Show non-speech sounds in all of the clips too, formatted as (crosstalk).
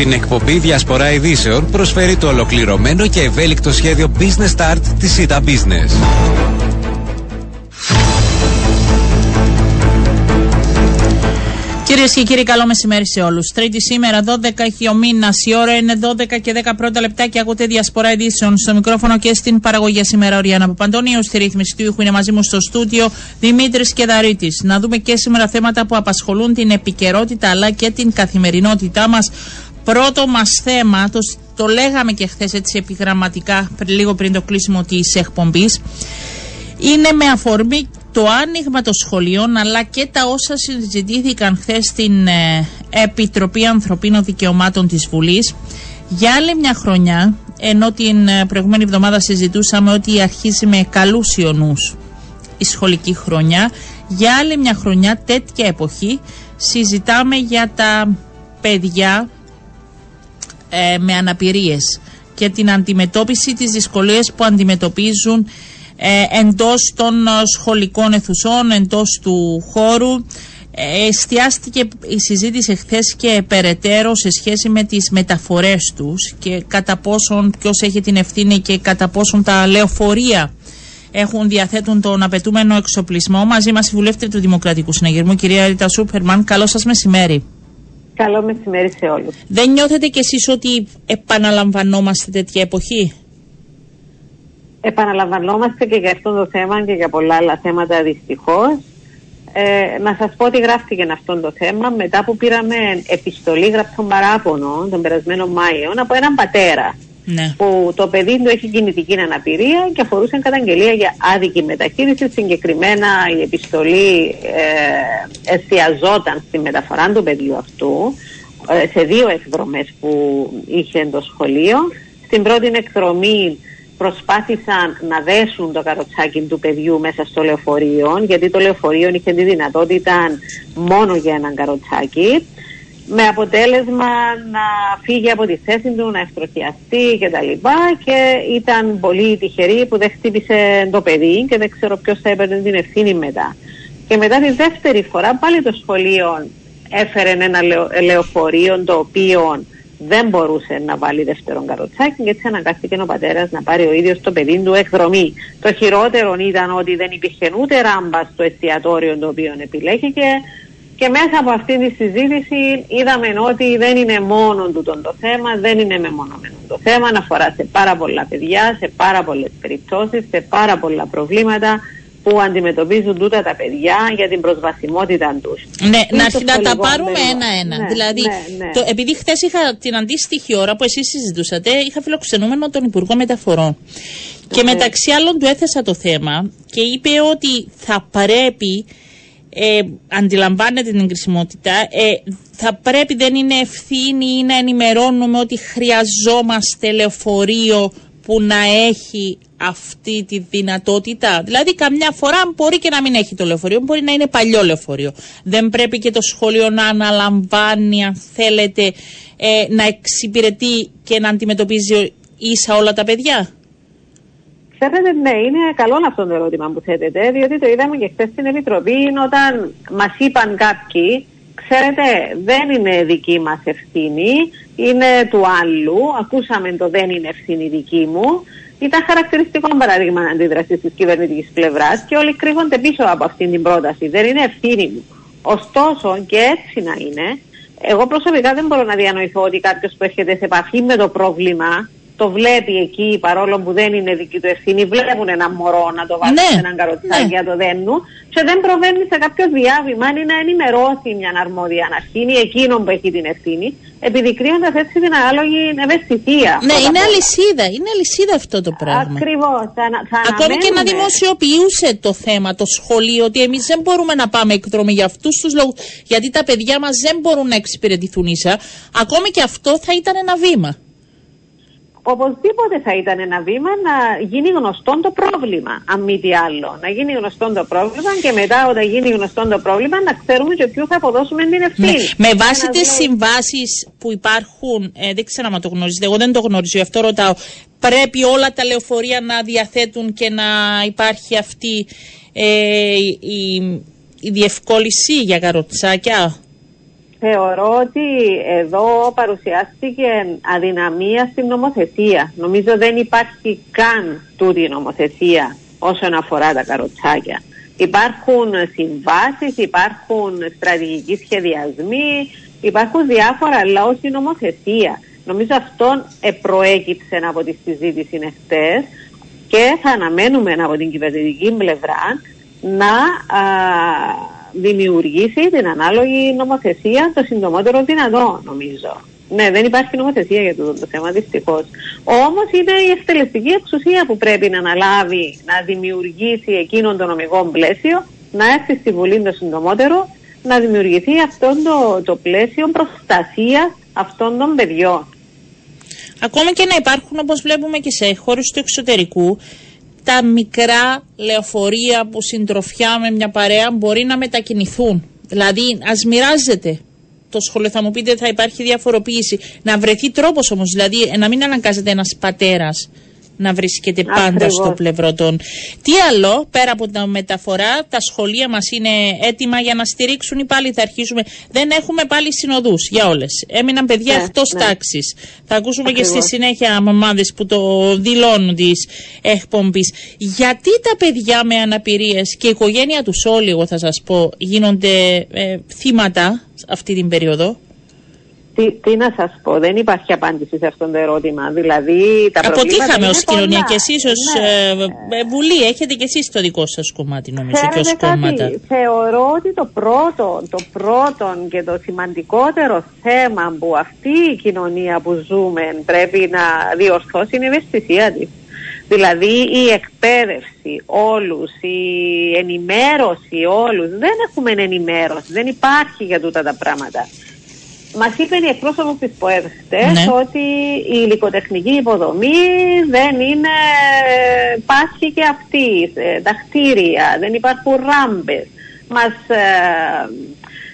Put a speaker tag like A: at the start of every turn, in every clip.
A: Την εκπομπή Διασπορά Ειδήσεων προσφέρει το ολοκληρωμένο και ευέλικτο σχέδιο Business Start της ΣΥΤΑ Business.
B: Κυρίες και κύριοι, καλό μεσημέρι σε όλους. Τρίτη σήμερα, 12 έχει ο μήνας. Η ώρα είναι 12 και 10 πρώτα λεπτά και ακούτε διασπορά ειδήσεων στο μικρόφωνο και στην παραγωγή σήμερα. Ο Ριάννα Παπαντώνιο, στη ρύθμιση του ήχου είναι μαζί μου στο στούντιο Δημήτρης Κεδαρίτης. Να δούμε και σήμερα θέματα που απασχολούν την επικαιρότητα αλλά και την καθημερινότητά μας. Πρώτο μας θέμα, το, το λέγαμε και χθες έτσι επιγραμματικά, λίγο πριν το κλείσιμο της εκπομπής, είναι με αφορμή το άνοιγμα των σχολείων αλλά και τα όσα συζητήθηκαν χθες στην ε, Επιτροπή Ανθρωπίνων Δικαιωμάτων της Βουλής. Για άλλη μια χρονιά ενώ την ε, προηγούμενη εβδομάδα συζητούσαμε ότι αρχίζει με καλούς ιονούς η σχολική χρονιά για άλλη μια χρονιά τέτοια εποχή συζητάμε για τα παιδιά ε, με αναπηρίες και την αντιμετώπιση της δυσκολίες που αντιμετωπίζουν ε, εντός των ε, σχολικών αιθουσών, εντός του χώρου. Ε, εστιάστηκε η συζήτηση χθες και περαιτέρω σε σχέση με τις μεταφορές τους και κατά πόσον ποιος έχει την ευθύνη και κατά πόσον τα λεωφορεία έχουν διαθέτουν τον απαιτούμενο εξοπλισμό. Μαζί μας η βουλεύτρια του Δημοκρατικού Συναγερμού, κυρία Ρίτα Σούπερμαν. Καλό σας μεσημέρι.
C: Καλό μεσημέρι σε όλους.
B: Δεν νιώθετε κι εσείς ότι επαναλαμβανόμαστε τέτοια εποχή;
C: Επαναλαμβανόμαστε και για αυτό το θέμα και για πολλά άλλα θέματα δυστυχώς. Ε, να σας πω ότι γράφτηκε αυτό το θέμα μετά που πήραμε επιστολή γραψόν παράπονο τον περασμένο Μάιο από έναν πατέρα ναι. που το παιδί του έχει κινητική αναπηρία και αφορούσε καταγγελία για άδικη μεταχείριση. Συγκεκριμένα η επιστολή ε, εστιαζόταν στη μεταφορά του παιδιού αυτού ε, σε δύο εκδρομές που είχε το σχολείο. Στην πρώτη εκδρομή προσπάθησαν να δέσουν το καροτσάκι του παιδιού μέσα στο λεωφορείο, γιατί το λεωφορείο είχε τη δυνατότητα μόνο για έναν καροτσάκι, με αποτέλεσμα να φύγει από τη θέση του, να ευτροχιαστεί κτλ. Και, και ήταν πολύ τυχερή που δεν χτύπησε το παιδί και δεν ξέρω ποιος θα έπαιρνε την ευθύνη μετά. Και μετά τη δεύτερη φορά πάλι το σχολείο έφερε ένα λεωφορείο το οποίο δεν μπορούσε να βάλει δεύτερον καροτσάκι και έτσι αναγκάστηκε ο πατέρας να πάρει ο ίδιος το παιδί του εκδρομή. Το χειρότερο ήταν ότι δεν υπήρχε ούτε ράμπα στο εστιατόριο το οποίο επιλέγηκε και μέσα από αυτή τη συζήτηση είδαμε ότι δεν είναι μόνο του το θέμα, δεν είναι μεμονωμένο το θέμα, αφορά σε πάρα πολλά παιδιά, σε πάρα πολλές περιπτώσεις, σε πάρα πολλά προβλήματα που αντιμετωπίζουν τούτα τα παιδιά για την προσβασιμότητα τους.
B: Ναι, να, να τα πάρουμε ένα-ένα. Ναι, δηλαδή, ναι, ναι. Το, επειδή χθες είχα την αντίστοιχη ώρα που εσείς συζητούσατε, είχα φιλοξενούμενο τον Υπουργό Μεταφορών. Και μεταξύ άλλων του έθεσα το θέμα και είπε ότι θα πρέπει, ε, αντιλαμβάνεται την εγκρισιμότητα, ε, θα πρέπει δεν είναι ευθύνη να ενημερώνουμε ότι χρειαζόμαστε λεωφορείο που να έχει αυτή τη δυνατότητα. Δηλαδή, καμιά φορά μπορεί και να μην έχει το λεωφορείο, μπορεί να είναι παλιό λεωφορείο. Δεν πρέπει και το σχολείο να αναλαμβάνει, αν θέλετε, ε, να εξυπηρετεί και να αντιμετωπίζει ίσα όλα τα παιδιά.
C: Ξέρετε, ναι, είναι καλό αυτό το ερώτημα που θέτετε, διότι το είδαμε και χθες στην Επιτροπή όταν μας είπαν κάποιοι, ξέρετε, δεν είναι δική μας ευθύνη, είναι του άλλου. Ακούσαμε το δεν είναι ευθύνη δική μου ήταν χαρακτηριστικό παράδειγμα αντίδρασης της κυβερνητική πλευράς και όλοι κρύβονται πίσω από αυτήν την πρόταση. Δεν είναι ευθύνη μου. Ωστόσο, και έτσι να είναι, εγώ προσωπικά δεν μπορώ να διανοηθώ ότι κάποιος που έρχεται σε επαφή με το πρόβλημα το βλέπει εκεί παρόλο που δεν είναι δική του ευθύνη, βλέπουν ένα μωρό να το βάλει ναι, σε έναν καροτσάκι ναι. για το δένου και δεν προβαίνει σε κάποιο διάβημα ή να ενημερώσει μια αρμόδια αρχή ή εκείνον που έχει την ευθύνη, επιδεικνύοντας έτσι την ανάλογη ευαισθησία.
B: Ναι, είναι αλυσίδα. Είναι αλυσίδα αυτό το πράγμα.
C: Ακριβώς.
B: Ακόμη και να δημοσιοποιούσε το θέμα το σχολείο ότι εμείς δεν μπορούμε να πάμε εκδρομή για αυτούς τους λόγους, γιατί τα παιδιά μας δεν μπορούν να εξυπηρετηθούν ίσα. Ακόμη και αυτό θα ήταν ένα βήμα
C: οπωσδήποτε θα ήταν ένα βήμα να γίνει γνωστό το πρόβλημα, αν μη τι άλλο. Να γίνει γνωστό το πρόβλημα και μετά όταν γίνει γνωστό το πρόβλημα να ξέρουμε και ποιου θα αποδώσουμε την ευθύνη.
B: Ναι. Με βάση τις συμβάσεις που υπάρχουν, ε, δεν ξέρω αν το γνωρίζετε, εγώ δεν το γνωρίζω, γι' αυτό ρωτάω, πρέπει όλα τα λεωφορεία να διαθέτουν και να υπάρχει αυτή ε, η, η διευκόλυνση για καροτσάκια;
C: Θεωρώ ότι εδώ παρουσιάστηκε αδυναμία στην νομοθεσία. Νομίζω δεν υπάρχει καν τούτη νομοθεσία όσον αφορά τα καροτσάκια. Υπάρχουν συμβάσεις, υπάρχουν στρατηγικοί σχεδιασμοί, υπάρχουν διάφορα, αλλά όχι νομοθεσία. Νομίζω αυτό προέκυψε από τη συζήτηση εχθές και θα αναμένουμε από την κυβερνητική πλευρά να δημιουργήσει την ανάλογη νομοθεσία το συντομότερο δυνατό, νομίζω. Ναι, δεν υπάρχει νομοθεσία για το, το θέμα, δυστυχώς. Όμως είναι η εκτελεστική εξουσία που πρέπει να αναλάβει να δημιουργήσει εκείνον το νομικό πλαίσιο, να έρθει στη Βουλή το συντομότερο, να δημιουργηθεί αυτό το, το πλαίσιο προστασίας αυτών των παιδιών.
B: Ακόμα και να υπάρχουν, όπως βλέπουμε και σε χώρε του εξωτερικού, τα μικρά λεωφορεία που συντροφιά με μια παρέα μπορεί να μετακινηθούν. Δηλαδή, ας μοιράζεται το σχολείο. Θα μου πείτε θα υπάρχει διαφοροποίηση. Να βρεθεί τρόπος όμως, δηλαδή να μην αναγκάζεται ένας πατέρας να βρίσκεται πάντα στο πλευρό των. Τι άλλο, πέρα από τα μεταφορά, τα σχολεία μας είναι έτοιμα για να στηρίξουν ή πάλι θα αρχίσουμε. Δεν έχουμε πάλι συνοδούς για όλες. Έμειναν παιδιά ναι, εκτός ναι. τάξης. Θα ακούσουμε και στη συνέχεια μαμάδες που το δηλώνουν της εκπομπής. Γιατί τα παιδιά με αναπηρίες και η οικογένεια τους όλοι, εγώ θα σας πω, γίνονται ε, θύματα αυτή την περίοδο;
C: Τι, τι να σας πω, δεν υπάρχει απάντηση σε αυτό το ερώτημα. Δηλαδή,
B: τα Αποτύχαμε ως κοινωνία και εσείς ως ναι. Ε, ε, Βουλή, έχετε και εσείς το δικό σας κομμάτι, νομίζω, και ως κόμματα.
C: Θεωρώ ότι το πρώτο, το πρώτο και το σημαντικότερο θέμα που αυτή η κοινωνία που ζούμε πρέπει να διορθώσει είναι η ευαισθησία της. Δηλαδή η εκπαίδευση όλους, η ενημέρωση όλους. Δεν έχουμε ενημέρωση, δεν υπάρχει για τούτα τα πράγματα. Μας είπε η εκπρόσωπος της ΠΟΕΔ ναι. ότι η υλικοτεχνική υποδομή δεν είναι. Πάσχει και αυτής. Ε, τα κτίρια, δεν υπάρχουν ράμπες. Μας ε,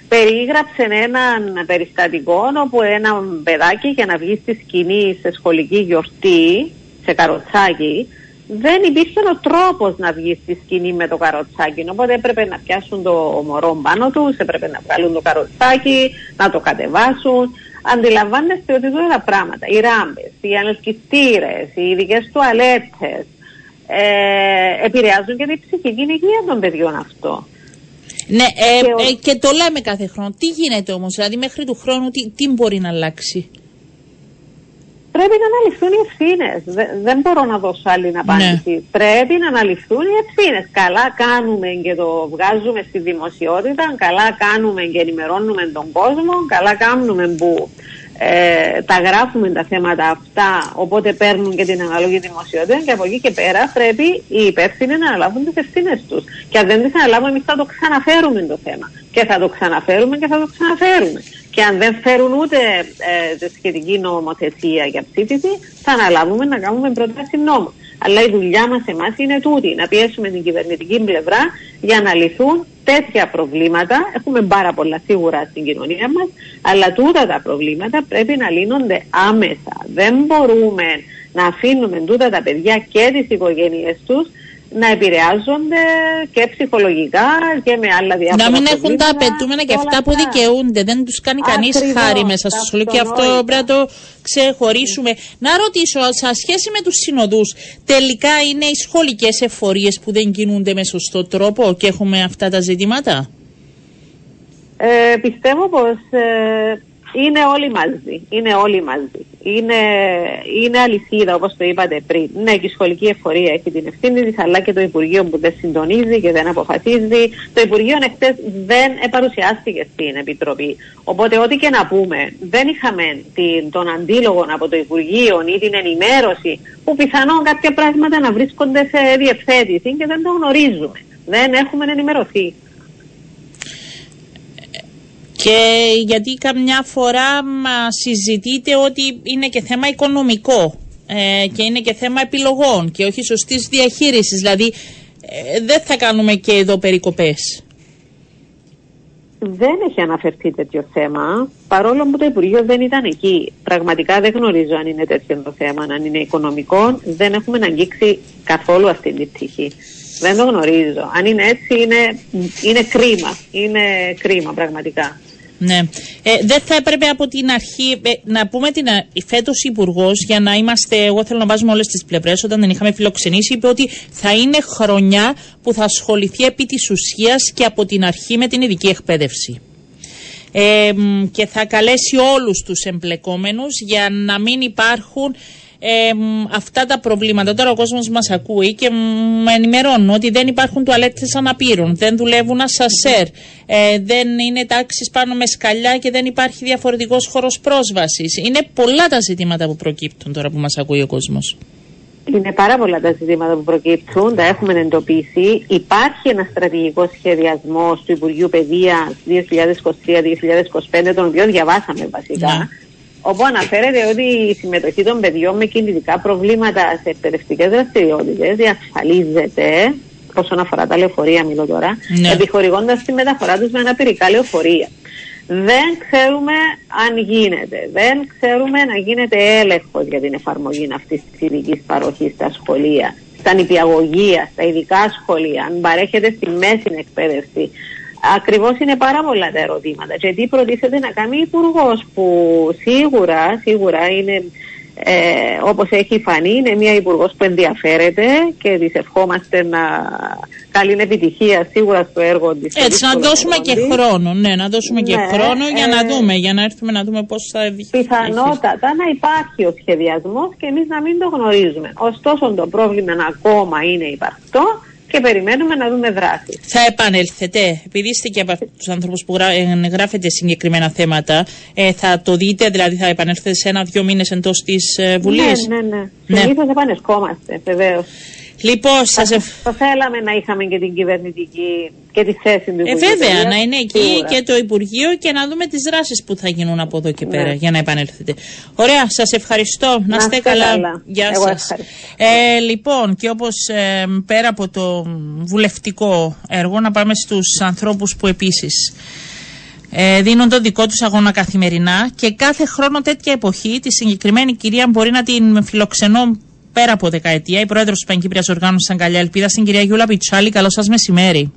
C: περίγραψε έναν περιστατικό όπου ένα παιδάκι για να βγει στη σκηνή σε σχολική γιορτή, σε καροτσάκι, δεν υπήρχε ο τρόπος να βγει στη σκηνή με το καροτσάκι. Οπότε έπρεπε να πιάσουν το μωρό πάνω τους, έπρεπε να βγάλουν το καροτσάκι, να το κατεβάσουν. Αντιλαμβάνεστε ότι εδώ τα πράγματα, οι ράμπες, οι ανελκυστήρε, οι ειδικές τουαλέτες, ε, επηρεάζουν και την ψυχική υγεία των παιδιών αυτό.
B: Ναι, ε, και, ε, και το λέμε κάθε χρόνο. Τι γίνεται όμως, δηλαδή μέχρι του χρόνου τι, τι μπορεί να αλλάξει;
C: Πρέπει να αναλυφθούν οι ευθύνες. Δεν μπορώ να δώσω άλλη απάντηση. Ναι. Πρέπει να αναλυφθούν οι ευθύνες. Καλά κάνουμε και το βγάζουμε στη δημοσιότητα, καλά κάνουμε και ενημερώνουμε τον κόσμο, καλά κάνουμε που ε, τα γράφουμε τα θέματα αυτά, οπότε παίρνουν και την αναλογή δημοσιότητα και από εκεί και πέρα πρέπει οι υπεύθυνοι να αναλάβουν τις ευθύνες τους. Και αν δεν τις αναλάβουμε, εμείς θα το ξαναφέρουμε το θέμα. Και θα το ξαναφέρουμε και θα το ξαναφέρουμε και αν δεν φέρουν ούτε ε, τη σχετική νομοθεσία για ψήφιση, θα αναλάβουμε να κάνουμε πρόταση νόμου. Αλλά η δουλειά μας εμάς είναι τούτη, να πιέσουμε την κυβερνητική πλευρά για να λυθούν τέτοια προβλήματα. Έχουμε πάρα πολλά σίγουρα στην κοινωνία μας, αλλά τούτα τα προβλήματα πρέπει να λύνονται άμεσα. Δεν μπορούμε να αφήνουμε τούτα τα παιδιά και τις οικογένειε τους να επηρεάζονται και ψυχολογικά και με άλλα διάφορα
B: Να μην έχουν τα απαιτούμενα και αυτά που δικαιούνται. Δεν τους κάνει κανείς χάρη μέσα στο σχολείο και αυτό πρέπει να το ξεχωρίσουμε. Να ρωτήσω, σε σχέση με τους συνοδούς, τελικά είναι οι σχολικές εφορίες που δεν κινούνται με σωστό τρόπο και έχουμε αυτά τα ζητήματα;
C: Ε, πιστεύω πως ε, είναι όλοι μαζί. Είναι όλοι μαζί. Είναι, είναι αλυσίδα, όπως το είπατε πριν. Ναι, και η σχολική εφορία έχει την ευθύνη της, αλλά και το Υπουργείο που δεν συντονίζει και δεν αποφασίζει. Το Υπουργείο εχθές δεν παρουσιάστηκε στην Επιτροπή. Οπότε, ό,τι και να πούμε, δεν είχαμε την, τον αντίλογο από το Υπουργείο ή την ενημέρωση που πιθανόν κάποια πράγματα να βρίσκονται σε διευθέτηση και δεν το γνωρίζουμε. Δεν έχουμε ενημερωθεί.
B: Και γιατί καμιά φορά μα συζητείτε ότι είναι και θέμα οικονομικό ε, και είναι και θέμα επιλογών και όχι σωστής διαχείρισης. Δηλαδή ε, δεν θα κάνουμε και εδώ περικοπές.
C: Δεν έχει αναφερθεί τέτοιο θέμα, παρόλο που το Υπουργείο δεν ήταν εκεί. Πραγματικά δεν γνωρίζω αν είναι τέτοιο το θέμα, αν είναι οικονομικό. Δεν έχουμε να αγγίξει καθόλου αυτή την πτυχή. Δεν το γνωρίζω. Αν είναι έτσι, είναι, είναι κρίμα. Είναι κρίμα πραγματικά.
B: Ναι. Ε, δεν θα έπρεπε από την αρχή ε, να πούμε την φέτος υπουργός για να είμαστε. Εγώ θέλω να βάζουμε όλες τις πλευρές. Όταν δεν είχαμε φιλοξενήσει, είπε ότι θα είναι χρονιά που θα ασχοληθεί επί της ουσίας και από την αρχή με την ειδική εκπαίδευση. Ε, και θα καλέσει όλους τους εμπλεκόμενους για να μην υπάρχουν ε, αυτά τα προβλήματα. Τώρα ο κόσμος μας ακούει και με ενημερώνουν ότι δεν υπάρχουν τουαλέτες αναπήρων, δεν δουλεύουν ασασέρ, ε, δεν είναι τάξεις πάνω με σκαλιά και δεν υπάρχει διαφορετικός χώρος πρόσβασης. Είναι πολλά τα ζητήματα που προκύπτουν τώρα που μας ακούει ο κόσμος.
C: Είναι πάρα πολλά τα ζητήματα που προκύπτουν, τα έχουμε εντοπίσει. Υπάρχει ένα στρατηγικό σχεδιασμός του Υπουργείου Παιδείας 2023-2025, τον οποίο διαβάσαμε βασικά. Ναι όπου αναφέρεται ότι η συμμετοχή των παιδιών με κινητικά προβλήματα σε εκπαιδευτικές δραστηριότητες διασφαλίζεται, όσον αφορά τα λεωφορεία, μιλώ τώρα, ναι. επιχορηγώντας τη μεταφορά τους με αναπηρικά λεωφορεία. Δεν ξέρουμε αν γίνεται. Δεν ξέρουμε να γίνεται έλεγχος για την εφαρμογή αυτής της ειδικής παροχής στα σχολεία, στα νηπιαγωγεία, στα ειδικά σχολεία, αν παρέχεται στη μέση εκπαίδευση, Ακριβώς είναι πάρα πολλά τα ερωτήματα. Και τι προτίθεται να κάνει ο Υπουργός, που σίγουρα, σίγουρα είναι ε, όπως έχει φανεί είναι μια υπουργός που ενδιαφέρεται και της ευχόμαστε να καλή επιτυχία σίγουρα στο έργο της.
B: Έτσι να δώσουμε και χρόνο, ναι, να δώσουμε και ναι, χρόνο για ε, να δούμε, για να έρθουμε να δούμε πώς θα
C: Πιθανότατα να υπάρχει ο σχεδιασμός και εμείς να μην το γνωρίζουμε. Ωστόσο το πρόβλημα ακόμα είναι υπαρκτό και περιμένουμε να δούμε δράση.
B: Θα επανέλθετε, επειδή είστε και από τους ανθρώπους που γράφετε συγκεκριμένα θέματα, ε, θα το δείτε, δηλαδή θα επανέλθετε σε ένα-δύο μήνες εντός της ε, Βουλής;
C: Ναι, ναι, ναι. ναι. Συνήθως επανερχόμαστε, βεβαίως.
B: Λοιπόν, σας
C: θα, θα θέλαμε να είχαμε και την κυβερνητική και τη θέση του
B: Υπουργείου. Ε, βέβαια, να είναι εκεί και το Υπουργείο και να δούμε τις δράσεις που θα γίνουν από εδώ και ναι. πέρα για να επανέλθετε. Ωραία, σας ευχαριστώ. Να, είστε καλά. καλά. Γεια σας. Ε, λοιπόν, και όπως ε, πέρα από το βουλευτικό έργο, να πάμε στους ανθρώπους που επίσης ε, δίνουν το δικό τους αγώνα καθημερινά και κάθε χρόνο τέτοια εποχή τη συγκεκριμένη κυρία μπορεί να την φιλοξενώ πέρα από δεκαετία, η πρόεδρος της Πανκύπριας Οργάνωσης Αγκαλιά Ελπίδας, την κυρία Γιούλα Πιτσάλη. Καλό σας μεσημέρι.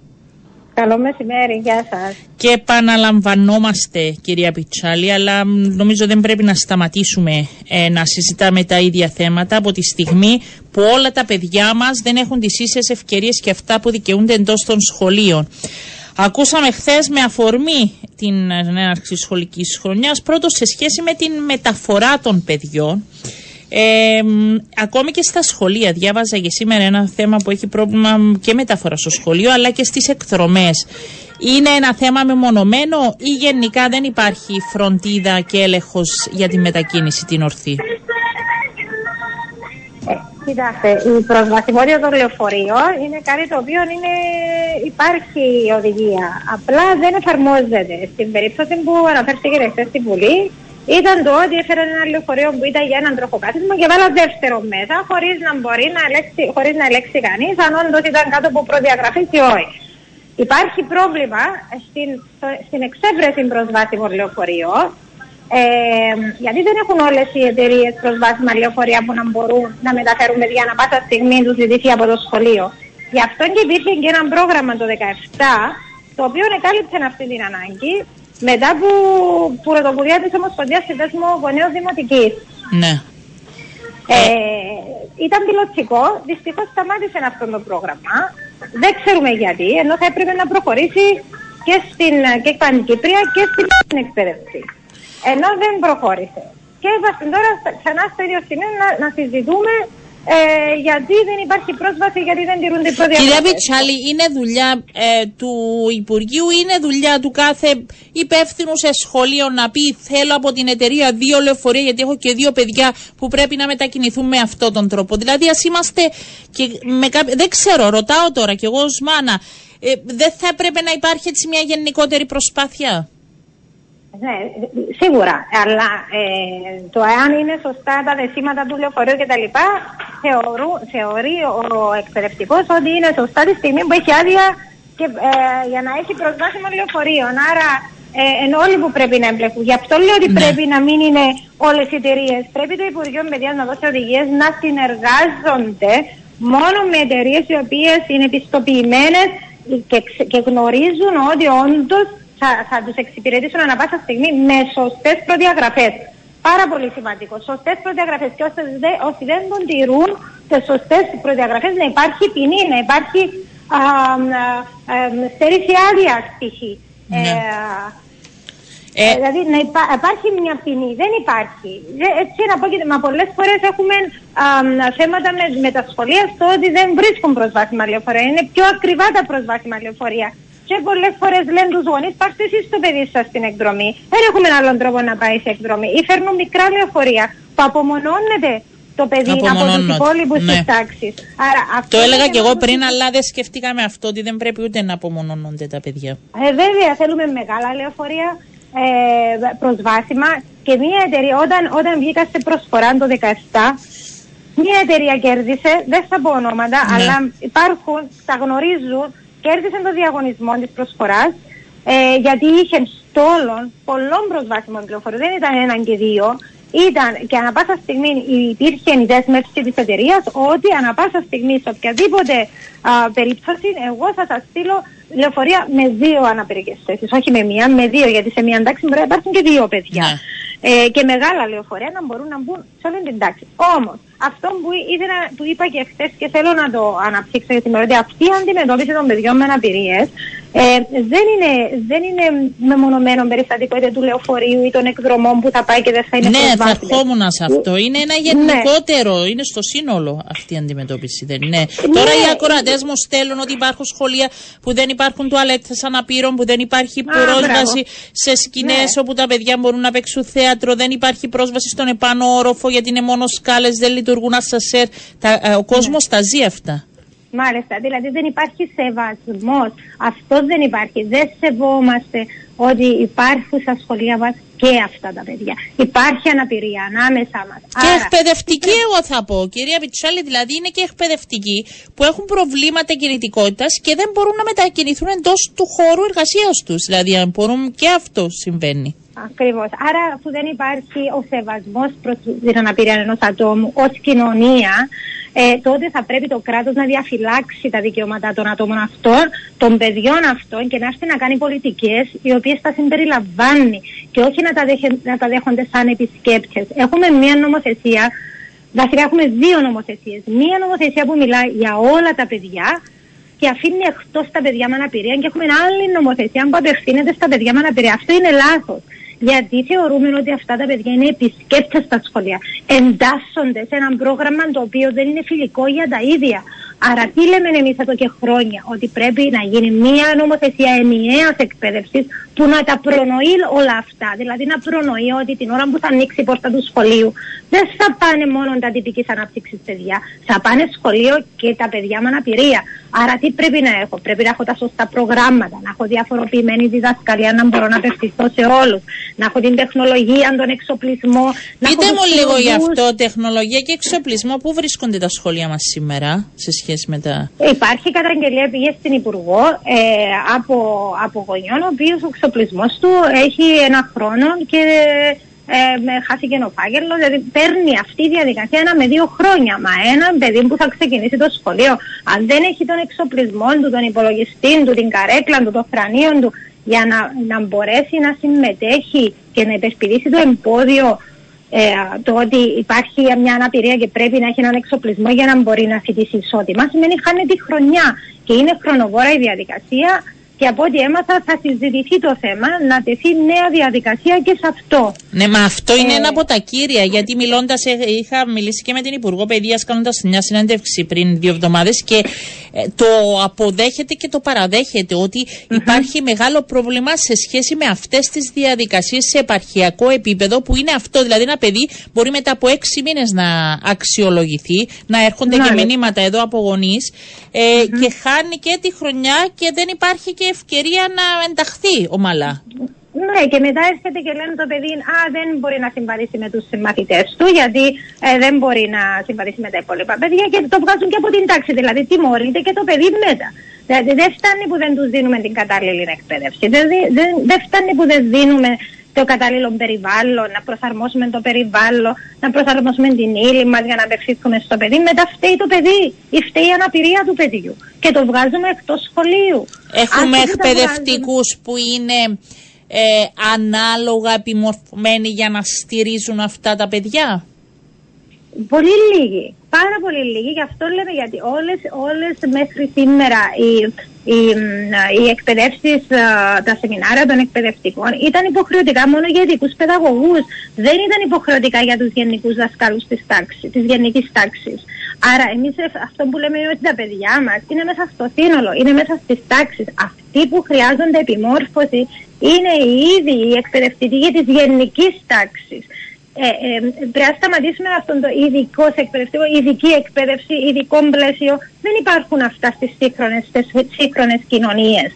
D: Καλό μεσημέρι, γεια σας.
B: Και επαναλαμβανόμαστε, κυρία Πιτσάλη, αλλά νομίζω δεν πρέπει να σταματήσουμε ε, να συζητάμε τα ίδια θέματα από τη στιγμή που όλα τα παιδιά μας δεν έχουν τις ίσες ευκαιρίες και αυτά που δικαιούνται εντός των σχολείων. Ακούσαμε χθες με αφορμή την έναρξη σχολικής χρονιάς, πρώτος σε σχέση με την μεταφορά των παιδιών. Ε, ακόμη και στα σχολεία. Διάβαζα και σήμερα ένα θέμα που έχει πρόβλημα και μεταφορά στο σχολείο αλλά και στις εκδρομές. Είναι ένα θέμα μεμονωμένο ή γενικά δεν υπάρχει φροντίδα και έλεγχος για τη μετακίνηση την ορθή;
D: Κοιτάξτε, η προσβασιμότητα των λεωφορείων είναι κάτι το οποίο είναι, υπάρχει οδηγία. Απλά δεν εφαρμόζεται. Στην περίπτωση που αναφέρθηκε χθες στην Βουλή, ήταν το ότι έφεραν ένα λεωφορείο που ήταν για έναν τροχοκάθισμα και βάλα δεύτερο μέσα χωρίς να μπορεί να ελέγξει, χωρίς να ελέγξει κανείς αν όντω ήταν κάτω από προδιαγραφή ή όχι. Υπάρχει πρόβλημα στην, στην εξέβρεση προσβάσιμων λεωφορείων ε, γιατί δεν έχουν όλες οι εταιρείες προσβάσιμα λεωφορεία που να μπορούν να μεταφέρουν παιδιά να πάσα στιγμή τους ζητηθεί από το σχολείο. Γι' αυτό και υπήρχε και ένα πρόγραμμα το 2017 το οποίο εκάλυψε αυτή την ανάγκη μετά από πρωτοβουλία τη Ομοσπονδία Συνδέσμου Γονέων Δημοτικής.
B: Ναι.
D: Ε, ήταν πιλωτικό. Δυστυχώς σταμάτησε αυτό το πρόγραμμα. Δεν ξέρουμε γιατί, ενώ θα έπρεπε να προχωρήσει και στην και Πανκύπρια και στην εκπαίδευση. Ενώ δεν προχώρησε. Και είμαστε τώρα ξανά στο ίδιο σημείο να, να συζητούμε ε, γιατί δεν υπάρχει πρόσβαση, γιατί δεν τηρούνται οι προδιαγραφές.
B: Κυρία Πιτσάλη, είναι δουλειά ε, του Υπουργείου, είναι δουλειά του κάθε υπεύθυνου σε σχολείο να πει θέλω από την εταιρεία δύο λεωφορεία γιατί έχω και δύο παιδιά που πρέπει να μετακινηθούν με αυτόν τον τρόπο. Δηλαδή ας είμαστε και με Δεν ξέρω, ρωτάω τώρα κι εγώ ως μάνα, ε, δεν θα έπρεπε να υπάρχει έτσι μια γενικότερη προσπάθεια;
D: Ναι, σίγουρα. Αλλά ε, το εάν είναι σωστά τα δεσίματα του λεωφορείου κτλ. Θεωρεί ο εκπαιδευτικός ότι είναι σωστά τη στιγμή που έχει άδεια και, ε, για να έχει προσβάσιμο λεωφορείο. Άρα ε, ενώ όλοι που πρέπει να εμπλεκούν. Γι' αυτό λέω ότι ναι. πρέπει να μην είναι όλες οι εταιρείες. Πρέπει το Υπουργείο Παιδείας να δώσει οδηγίες να συνεργάζονται μόνο με εταιρείες οι οποίες είναι πιστοποιημένε και, και γνωρίζουν ότι όντως θα, θα τους εξυπηρετήσουν ανα πάσα στιγμή με σωστές προδιαγραφές. Πάρα πολύ σημαντικό. Σωστές προδιαγραφές. Και όσοι δεν, όσοι δεν τον τηρούν τι σωστές προδιαγραφές, να υπάρχει ποινή, να υπάρχει α, α, α, στέρηση άδεια π.χ.
B: Ναι.
D: Ε,
B: Ε,
D: ε, δηλαδή να υπά, υπάρχει μια ποινή. Δεν υπάρχει. Ε, Έτσι να πω και μα πολλές φορές έχουμε α, μ, θέματα με, με τα σχολεία στο ότι δεν βρίσκουν προσβάσιμα λεωφορεία. Είναι πιο ακριβά τα προσβάσιμα λεωφορεία. Και πολλές φορές λένε τους γονείς, πάρτε εσείς το παιδί σας στην εκδρομή. Δεν έχουμε άλλον τρόπο να πάει σε εκδρομή. Ή φέρνουν μικρά λεωφορεία που απομονώνεται το παιδί από τους
B: Απομονώνονται,
D: υπόλοιπους
B: ναι.
D: τη τάξη.
B: το έλεγα και εγώ
D: και
B: πριν, αλλά δεν σκεφτήκαμε αυτό ότι δεν πρέπει ούτε να απομονώνονται τα παιδιά.
D: Ε, βέβαια, θέλουμε μεγάλα λεωφορεία, ε, προσβάσιμα και μια εταιρεία, όταν, όταν βγήκα σε προσφορά το 2017, μια εταιρεία κέρδισε, δεν θα πω ονόματα,
B: Ναι.
D: αλλά υπάρχουν, τα γνωρίζουν, κέρδισε το διαγωνισμό της προσφοράς, ε, γιατί είχε στόλων πολλών προσβάσιμων πληροφοριών, δεν ήταν έναν και δύο, ήταν και ανα πάσα στιγμή υπήρχε η δέσμευσης της εταιρείας ότι ανα πάσα στιγμή σε οποιαδήποτε α, περίπτωση εγώ θα σας στείλω λεωφορεία με δύο αναπηρικές θέσεις, όχι με μία, με δύο, γιατί σε μία εντάξει μπορεί να υπάρχουν και δύο παιδιά.
B: Ναι.
D: Ε, και μεγάλα λεωφορεία να μπορούν να μπουν σε όλη την τάξη. Όμως, αυτό που ήθελα, του είπα και χθες και θέλω να το αναψύξω για σήμερα, ότι αυτή η αντιμετώπιση των παιδιών με αναπηρίες ε, δεν, είναι, δεν είναι μεμονωμένο περιστατικό είτε του λεωφορείου ή των εκδρομών που θα πάει και δεν θα είναι
B: ναι, θα
D: προσβάσιμες.
B: ερχόμουν σε αυτό. Είναι ένα γενικότερο, είναι στο σύνολο αυτή η αντιμετώπιση, δεν είναι. Τώρα οι ακροατές μου στέλνουν ότι υπάρχουν σχολεία που δεν υπάρχουν τουαλέτες αναπήρων, που δεν υπάρχει πρόσβαση σε σκηνές
D: Ναι.
B: όπου τα παιδιά μπορούν να παίξουν θέατρο, δεν υπάρχει πρόσβαση στον επάνω όροφο γιατί είναι μόνο σκάλες, δεν λειτουργούν ασασέρ. Τα, ε, ο κόσμος τα ζει αυτά.
D: Μάλιστα, δηλαδή δεν υπάρχει σεβασμός. Αυτό δεν υπάρχει. Δεν σεβόμαστε ότι υπάρχουν στα σχολεία μας και αυτά τα παιδιά. Υπάρχει αναπηρία ανάμεσά μας.
B: Και
D: Άρα,
B: εκπαιδευτικοί, εγώ θα πω. Κυρία Πιτσάλη, δηλαδή είναι και εκπαιδευτικοί που έχουν προβλήματα κινητικότητας και δεν μπορούν να μετακινηθούν εντός του χώρου εργασίας τους. Δηλαδή, αν μπορούν και αυτό συμβαίνει.
D: Ακριβώς. Άρα, αφού δεν υπάρχει ο σεβασμός προς την αναπηρία ενός ατόμου ως κοινωνία, ε, τότε θα πρέπει το κράτος να διαφυλάξει τα δικαιώματα των ατόμων αυτών, των παιδιών αυτών και να έρθει να κάνει πολιτικές οι οποίες τα συμπεριλαμβάνει και όχι να τα, δέχε- να τα δέχονται σαν επισκέπτες. Έχουμε μια νομοθεσία, βασικά έχουμε δύο νομοθεσίες. Μία νομοθεσία που μιλάει για όλα τα παιδιά και αφήνει εκτός τα παιδιά με αναπηρία και έχουμε άλλη νομοθεσία που απευθύνεται στα παιδιά με αναπηρία. Αυτό είναι λάθος. Γιατί θεωρούμε ότι αυτά τα παιδιά είναι επισκέπτες στα σχολεία. Εντάσσονται σε ένα πρόγραμμα το οποίο δεν είναι φιλικό για τα ίδια. Άρα τι λέμε εμείς εδώ και χρόνια, ότι πρέπει να γίνει μία νομοθεσία ενιαίας εκπαίδευσης που να τα προνοεί όλα αυτά. Δηλαδή να προνοεί ότι την ώρα που θα ανοίξει η πόρτα του σχολείου δεν θα πάνε μόνο τα τυπικής ανάπτυξης παιδιά, θα πάνε σχολείο και τα παιδιά με αναπηρία. Άρα τι πρέπει να έχω, πρέπει να έχω τα σωστά προγράμματα, να έχω διαφοροποιημένη διδασκαλία, να μπορώ να απευθυνθώ σε όλους, να έχω την τεχνολογία, τον εξοπλισμό. να έχω
B: Πείτε
D: τους
B: μου λίγο γι'
D: χειρουργούς.
B: αυτό, τεχνολογία και εξοπλισμό, πού βρίσκονται τα σχολεία μας σήμερα σε σχέση με τα.
D: Υπάρχει καταγγελία, πήγε στην Υπουργό ε, από, από γονιών, ο οποίος ο εξοπλισμό του έχει ένα χρόνο και ε, με χάθηκε ο φάκελος. Δηλαδή παίρνει αυτή η διαδικασία ένα με δύο χρόνια. Μα ένα παιδί που θα ξεκινήσει το σχολείο, αν δεν έχει τον εξοπλισμό του, τον υπολογιστή του, την καρέκλα του, το φρανείο του, για να, να μπορέσει να συμμετέχει και να υπερπηδήσει το εμπόδιο ε, το ότι υπάρχει μια αναπηρία και πρέπει να έχει έναν εξοπλισμό για να μπορεί να φοιτήσει ισότιμα, σημαίνει χάνει τη χρονιά και είναι χρονοβόρα η διαδικασία και από ό,τι έμαθα θα συζητηθεί το θέμα να τεθεί νέα διαδικασία και σε αυτό.
B: Ναι, μα αυτό είναι
D: Ε,
B: ένα από τα κύρια. Γιατί μιλώντας, είχα μιλήσει και με την Υπουργό Παιδείας, κάνοντας μια συνέντευξη πριν δύο εβδομάδες και ε, το αποδέχεται και το παραδέχεται ότι υπάρχει μεγάλο πρόβλημα σε σχέση με αυτές τις διαδικασίες σε επαρχιακό επίπεδο που είναι αυτό. Δηλαδή, ένα παιδί μπορεί μετά από έξι μήνες να αξιολογηθεί, να έρχονται και
D: Μάλιστα.
B: μηνύματα εδώ από γονείς ε, και χάνει και τη χρονιά και δεν υπάρχει και ευκαιρία να ενταχθεί ομαλά.
D: Ναι, και μετά έρχεται και λένε το παιδί, Α, δεν μπορεί να συμβαδίσει με τους μαθητές του, γιατί ε, δεν μπορεί να συμβαδίσει με τα υπόλοιπα παιδιά και το βγάζουν και από την τάξη. Δηλαδή, τιμωρείται και το παιδί μετά. Δηλαδή, δεν φτάνει που δεν τους δίνουμε την κατάλληλη εκπαίδευση. Δεν, δι- δεν, δεν φτάνει που δεν δίνουμε το κατάλληλο περιβάλλον, να προσαρμόσουμε το περιβάλλον, να προσαρμόσουμε την ύλη μας για να απευθύνουμε στο παιδί. Μετά φταίει το παιδί ή φταίει η αναπηρία του παιδιού και το βγάζουμε εκτός σχολείου.
B: Έχουμε εκπαιδευτικούς που είναι ε, ανάλογα επιμορφωμένοι για να στηρίζουν αυτά τα παιδιά;
D: Πολύ λίγοι. Πάρα πολύ λίγοι. Γι' αυτό λέμε γιατί όλες, όλες μέχρι σήμερα οι, οι, οι εκπαιδεύσεις, τα σεμινάρια των εκπαιδευτικών ήταν υποχρεωτικά μόνο για ειδικούς παιδαγωγούς. Δεν ήταν υποχρεωτικά για τους γενικούς δασκάλους της, τάξης, της γενικής τάξης. Άρα εμείς αυτό που λέμε είναι ότι τα παιδιά μας είναι μέσα στο σύνολο, είναι μέσα στις τάξεις. Αυτοί που χρειάζονται επιμόρφωση είναι οι ίδιοι οι εκπαιδευτικοί της γενικής τάξης ε, ε, πρέπει να σταματήσουμε αυτόν το ειδικό εκπαιδευτικό, ειδική εκπαίδευση, ειδικό πλαίσιο. Δεν υπάρχουν αυτά στις σύγχρονες κοινωνίες.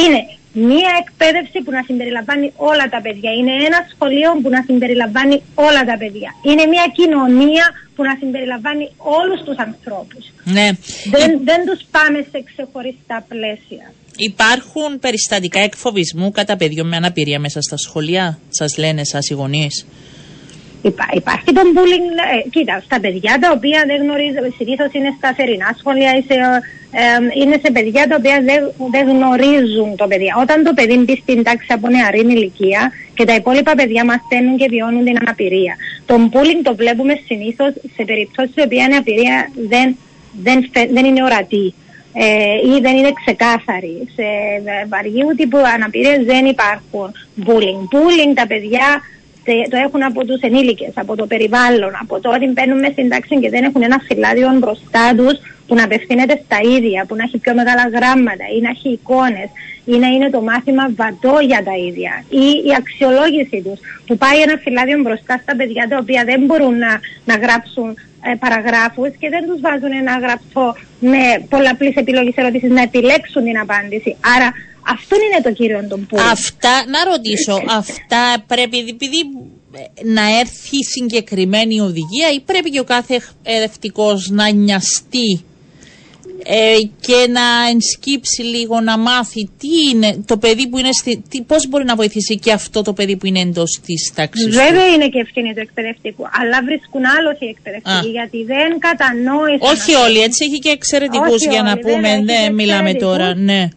D: Είναι μία εκπαίδευση που να συμπεριλαμβάνει όλα τα παιδιά. Είναι ένα σχολείο που να συμπεριλαμβάνει όλα τα παιδιά. Είναι μία κοινωνία που να συμπεριλαμβάνει όλους τους ανθρώπους.
B: Ναι.
D: Δεν, δεν τους πάμε σε ξεχωριστά πλαίσια.
B: Υπάρχουν περιστατικά εκφοβισμού κατά παιδιών με αναπηρία μέσα στα σχολεία, σας λένε σας οι γονείς;
D: Υπά, υπάρχει το bullying, ε, κοίτα, στα παιδιά τα οποία δεν γνωρίζουν, συνήθως είναι στα θερινά σχολεία ή σε, ε, είναι σε παιδιά τα οποία δεν, δεν γνωρίζουν το παιδί. Όταν το παιδί μπει στην τάξη από νεαρή ηλικία και τα υπόλοιπα παιδιά μαθαίνουν και βιώνουν την αναπηρία. Το bullying το βλέπουμε συνήθως σε περιπτώσεις που η αναπηρία δεν, δεν, δεν είναι ορατή. Ε, ή δεν είναι ξεκάθαρη. Σε βαριού τύπου αναπηρίες δεν υπάρχουν bullying. Bullying τα παιδιά το έχουν από τους ενήλικες, από το περιβάλλον, από το ότι μπαίνουν στην τάξη και δεν έχουν ένα φυλάδιο μπροστά τους που να απευθύνεται στα ίδια, που να έχει πιο μεγάλα γράμματα ή να έχει εικόνες ή να είναι το μάθημα βατό για τα ίδια ή η αξιολόγηση τους που πάει ένα φυλάδιο μπροστά στα παιδιά τα οποία δεν μπορούν να, να γράψουν ε, παραγράφους και δεν τους βάζουν ένα γραφτό με πολλαπλής επιλογής ερωτήσεις να επιλέξουν την απάντηση. Άρα αυτό είναι το κύριο των πόρων.
B: Αυτά, να ρωτήσω, αυτά πρέπει, επειδή ε, να έρθει συγκεκριμένη οδηγία ή πρέπει και ο κάθε εκπαιδευτικό να νοιαστεί ε, και να ενσκύψει λίγο να μάθει τι είναι το παιδί που είναι στη, τι, πώς μπορεί να βοηθήσει και αυτό το παιδί που είναι εντός της τάξης
D: Βέβαια είναι και ευθύνη του εκπαιδευτικού, αλλά βρίσκουν άλλο οι εκπαιδευτικοί γιατί δεν κατανόησαν.
B: Όχι όλοι, έτσι έχει και εξαιρετικούς για να πούμε, δεν μιλάμε τώρα, ναι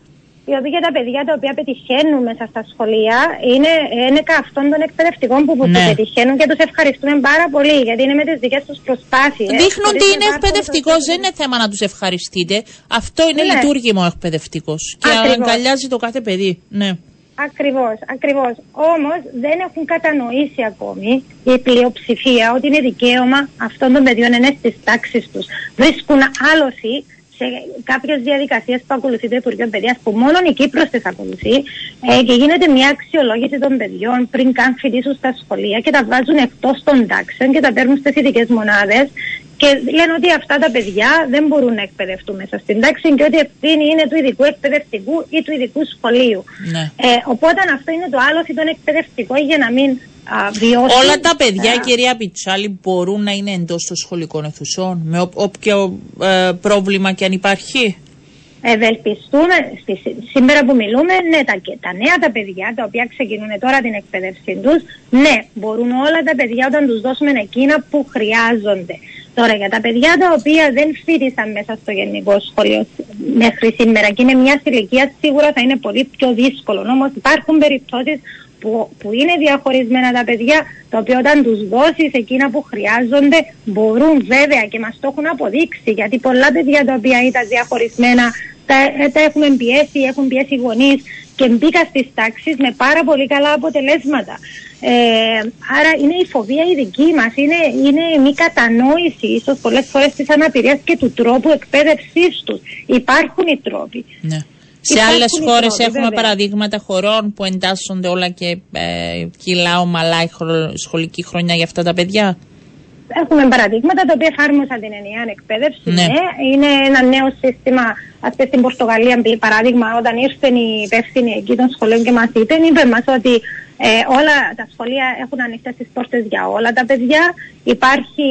D: οι οποίοι για τα παιδιά τα οποία πετυχαίνουν μέσα στα σχολεία είναι, είναι αυτών των εκπαιδευτικών που, ναι. πετυχαίνουν και τους ευχαριστούμε πάρα πολύ γιατί είναι με τις δικές τους προσπάθειες.
B: Δείχνουν ότι είναι εκπαιδευτικός, δεν είναι θέμα να τους ευχαριστείτε. Αυτό είναι ναι. λειτουργήμο εκπαιδευτικός και αγκαλιάζει το κάθε παιδί. Ναι.
D: Ακριβώς, ακριβώς. Όμως δεν έχουν κατανοήσει ακόμη η πλειοψηφία ότι είναι δικαίωμα αυτών των παιδιών είναι στις τάξεις τους. Βρίσκουν άλωση σε κάποιες διαδικασίες που ακολουθεί το Υπουργείο Παιδείας, που μόνο η Κύπρος τις ακολουθεί, ε, και γίνεται μια αξιολόγηση των παιδιών πριν καν φοιτήσουν στα σχολεία και τα βάζουν εκτός των τάξεων και τα παίρνουν στις ειδικέ μονάδες. Και λένε ότι αυτά τα παιδιά δεν μπορούν να εκπαιδευτούν μέσα στην τάξη και ότι ευθύνη είναι του ειδικού εκπαιδευτικού ή του ειδικού σχολείου.
B: Ναι.
D: Ε, οπότε αυτό είναι το άλλο τον εκπαιδευτικό για να μην
B: Όλα τα παιδιά, κυρία Πιτσάλη, μπορούν να είναι εντός των σχολικών αιθουσών με όποιο ε, πρόβλημα και αν υπάρχει.
D: Ευελπιστούμε, σήμερα που μιλούμε, ναι, τα, τα νέα τα παιδιά τα οποία ξεκινούν τώρα την εκπαίδευσή τους, ναι, μπορούν όλα τα παιδιά όταν τους δώσουμε εκείνα που χρειάζονται. Τώρα για τα παιδιά τα οποία δεν φίτησαν μέσα στο γενικό σχολείο μέχρι σήμερα και είναι μια ηλικία, σίγουρα θα είναι πολύ πιο δύσκολο. Όμως υπάρχουν περιπτώσεις που, που είναι διαχωρισμένα τα παιδιά, τα οποία όταν τους δώσεις εκείνα που χρειάζονται μπορούν βέβαια και μας το έχουν αποδείξει γιατί πολλά παιδιά τα οποία ήταν διαχωρισμένα τα, ε, τα έχουμε πιέσει, έχουν πιέσει γονείς και μπήκα στις τάξεις με πάρα πολύ καλά αποτελέσματα. Ε, άρα είναι η φοβία η δική μας, είναι, είναι η μη κατανόηση ίσως πολλές φορές της αναπηρίας και του τρόπου εκπαίδευσής τους. Υπάρχουν οι τρόποι.
B: Ναι. Σε άλλες χώρες έχουμε παραδείγματα χωρών που εντάσσονται όλα και ε, κιλά ομαλά η σχολική χρονιά για αυτά τα παιδιά;
D: Έχουμε παραδείγματα τα οποία εφάρμοσαν την ενιαία εκπαίδευση. Ναι. ναι. Είναι ένα νέο σύστημα. Α πούμε στην Πορτογαλία, παράδειγμα, όταν ήρθε η υπεύθυνη εκεί των σχολείων και μα είπε, είπε μας ότι Ε, όλα τα σχολεία έχουν ανοιχτέ τις πόρτες για όλα τα παιδιά. Υπάρχει,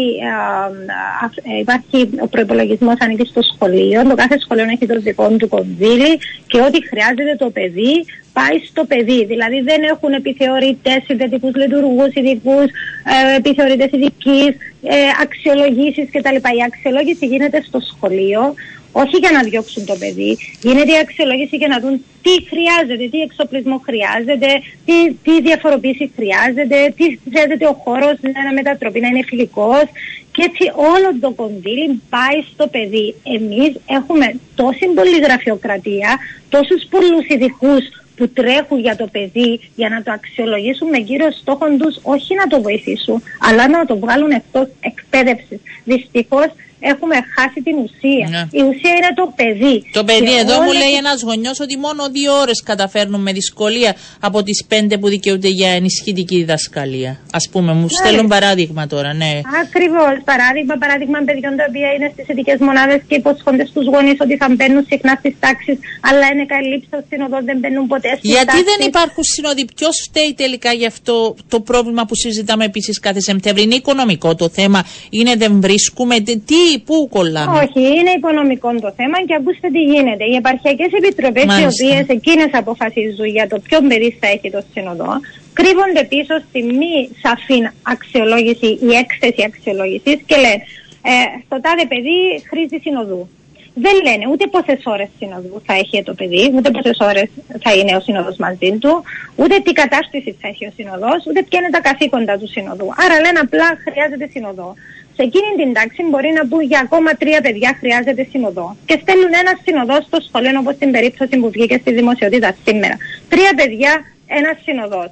D: ε, υπάρχει ο προπολογισμό ανοιχτής στο σχολείο. Το κάθε σχολείο έχει το δικό του κονδύλι και ό,τι χρειάζεται το παιδί πάει στο παιδί. Δηλαδή δεν έχουν επιθεωρητές, συνδετικού λειτουργούς, ειδικούς, ε, επιθεωρητές ειδικής, ε, αξιολογήσεις κτλ. Η αξιολόγηση γίνεται στο σχολείο όχι για να διώξουν το παιδί, γίνεται η αξιολόγηση για να δουν τι χρειάζεται, τι εξοπλισμό χρειάζεται, τι, τι διαφοροποίηση χρειάζεται, τι χρειάζεται ο χώρος να μετατροπή, να είναι φιλικός. Και έτσι όλο το κονδύλι πάει στο παιδί. Εμείς έχουμε τόση πολλή γραφειοκρατία, τόσους πολλούς ειδικούς που τρέχουν για το παιδί για να το αξιολογήσουν με κύριο στόχο τους όχι να το βοηθήσουν, αλλά να το βγάλουν εκτός εκπαίδευσης. Δυστυχώς έχουμε χάσει την ουσία. Ναι. Η ουσία είναι το παιδί.
B: Το παιδί, εδώ μου λέει ένας γονιός ότι μόνο δύο ώρες καταφέρνουν με δυσκολία από τις πέντε που δικαιούνται για ενισχυτική διδασκαλία. Α πούμε, μου ναι. στέλνουν παράδειγμα τώρα, ναι.
D: Ακριβώς. Παράδειγμα, παράδειγμα παιδιών τα οποία είναι στις ειδικές μονάδες και υποσχόνται στους γονείς ότι θα μπαίνουν συχνά στις τάξεις, αλλά είναι καλή στο σύνοδο, δεν μπαίνουν ποτέ στις
B: Γιατί δεν υπάρχουν σύνοδοι, ποιος φταίει τελικά γι' αυτό το πρόβλημα που συζητάμε επίσης κάθε Σεπτέμβρη; Είναι οικονομικό το θέμα, είναι δεν βρίσκουμε. Τι πού κολλάμε;
D: Όχι, είναι οικονομικό το θέμα και ακούστε τι γίνεται. Οι επαρχιακές επιτροπές, οι οποίες εκείνες αποφασίζουν για το ποιο παιδί θα έχει το σύνοδο, κρύβονται πίσω στη μη σαφή αξιολόγηση ή έκθεση αξιολόγησης και λένε ε, στο τάδε παιδί χρήση συνοδού. Δεν λένε ούτε πόσες ώρες συνοδού θα έχει το παιδί, ούτε πόσες ώρες θα είναι ο σύνοδος μαζί του, ούτε τι κατάσταση θα έχει ο σύνοδος, ούτε ποια είναι τα καθήκοντα του σύνοδου. Άρα λένε απλά χρειάζεται συνοδό σε εκείνη την τάξη μπορεί να μπουν για ακόμα τρία παιδιά χρειάζεται συνοδό. Και στέλνουν ένα συνοδό στο σχολείο, όπως στην περίπτωση που βγήκε στη δημοσιοτήτα σήμερα. Τρία παιδιά, ένα συνοδό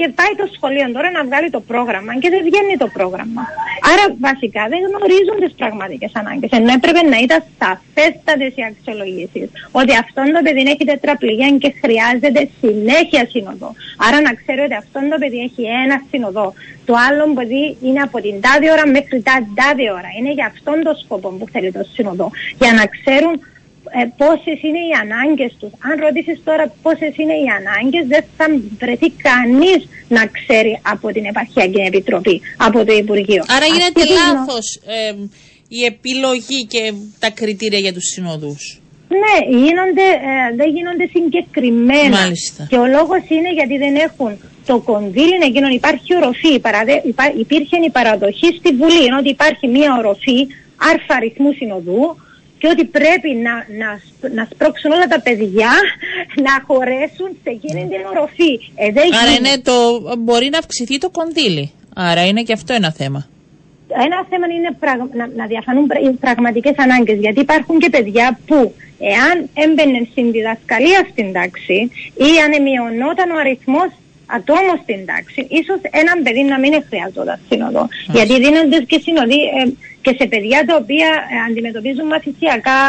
D: και πάει το σχολείο τώρα να βγάλει το πρόγραμμα και δεν βγαίνει το πρόγραμμα. Άρα βασικά δεν γνωρίζουν τις πραγματικές ανάγκες. Ενώ έπρεπε να ήταν σαφέστατες οι αξιολογήσεις ότι αυτόν το παιδί έχει τετραπληγία και χρειάζεται συνέχεια σύνοδο. Άρα να ξέρει ότι αυτόν το παιδί έχει ένα σύνοδο. Το άλλο παιδί είναι από την τάδε ώρα μέχρι τα τάδε ώρα. Είναι για αυτόν τον σκοπό που θέλει το σύνοδο. Για να ξέρουν ε, πόσες είναι οι ανάγκες τους. Αν ρωτήσεις τώρα πόσες είναι οι ανάγκες, δεν θα βρεθεί κανείς να ξέρει από την Επαρχιακή Επιτροπή, από το Υπουργείο.
B: Άρα γίνεται λάθος ε, η επιλογή και τα κριτήρια για τους συνοδούς.
D: Ναι, γίνονται, ε, δεν γίνονται συγκεκριμένα.
B: Μάλιστα.
D: Και ο λόγος είναι γιατί δεν έχουν το κονδύλι εκείνον. Υπάρχει οροφή. Παραδε, υπήρχε η παραδοχή στη Βουλή, ενώ υπάρχει μία οροφή άρφα αριθμού συνοδού και ότι πρέπει να, να, να σπρώξουν όλα τα παιδιά να χωρέσουν σε εκείνη την οροφή.
B: Ε, Άρα είναι το, μπορεί να αυξηθεί το κονδύλι. Άρα είναι και αυτό ένα θέμα.
D: Ένα θέμα είναι να, να διαφανούν οι πραγματικές ανάγκες. Γιατί υπάρχουν και παιδιά που εάν έμπαινε στην διδασκαλία στην τάξη ή αν μειωνόταν ο αριθμός ατόμων στην τάξη, ίσως έναν παιδί να μην χρειάζονταν σύνοδο. Γιατί δίνονται και σύνοδοι ε, και σε παιδιά τα οποία ε, αντιμετωπίζουν μαθησιακά